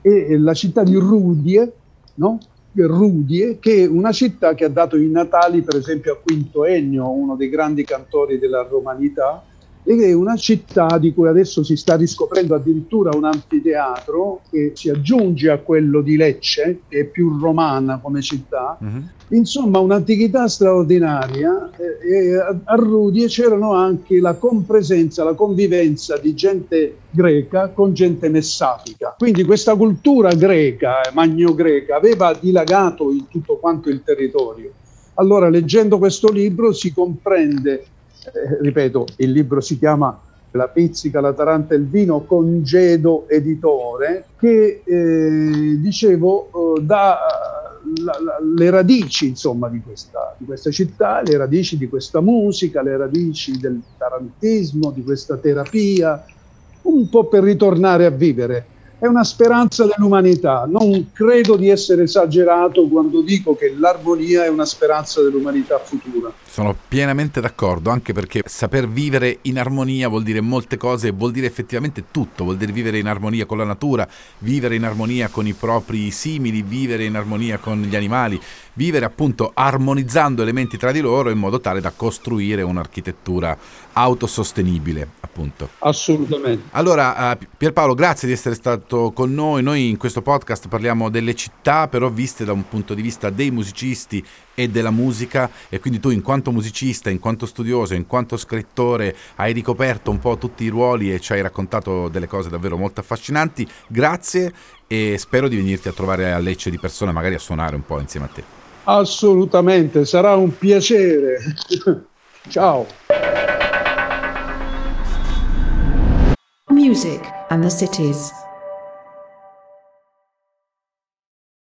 e la città di Rudie, no? Rudie, che è una città che ha dato i natali, per esempio, a Quinto Ennio, uno dei grandi cantori della romanità, ed è una città di cui adesso si sta riscoprendo addirittura un anfiteatro che si aggiunge a quello di Lecce, che è più romana come città, Mhm. Insomma, un'antichità straordinaria eh, e a a Rudie c'erano anche la compresenza, la convivenza di gente greca con gente messapica. Quindi questa cultura greca, eh, magno-greca, aveva dilagato in tutto quanto il territorio. Allora, leggendo questo libro si comprende, eh, ripeto, il libro si chiama La pizzica, la taranta e il vino, congedo editore, che eh, dicevo eh, dà la- la- le radici insomma di questa, di questa città, le radici di questa musica, le radici del tarantismo, di questa terapia, un po' per ritornare a vivere. È una speranza dell'umanità. Non credo di essere esagerato quando dico che l'armonia è una speranza dell'umanità futura. Sono pienamente d'accordo, anche perché saper vivere in armonia vuol dire molte cose, vuol dire effettivamente tutto, vuol dire vivere in armonia con la natura, vivere in armonia con i propri simili, vivere in armonia con gli animali, vivere appunto armonizzando elementi tra di loro in modo tale da costruire un'architettura autosostenibile, appunto. Assolutamente. Allora, eh, Pierpaolo, grazie di essere stato con noi. Noi in questo podcast parliamo delle città, però viste da un punto di vista dei musicisti e della musica e quindi tu in quanto musicista, in quanto studioso, in quanto scrittore hai ricoperto un po' tutti i ruoli e ci hai raccontato delle cose davvero molto affascinanti. Grazie e spero di venirti a trovare a Lecce di persona, magari a suonare un po' insieme a te. Assolutamente, sarà un piacere. Ciao. Music and the cities.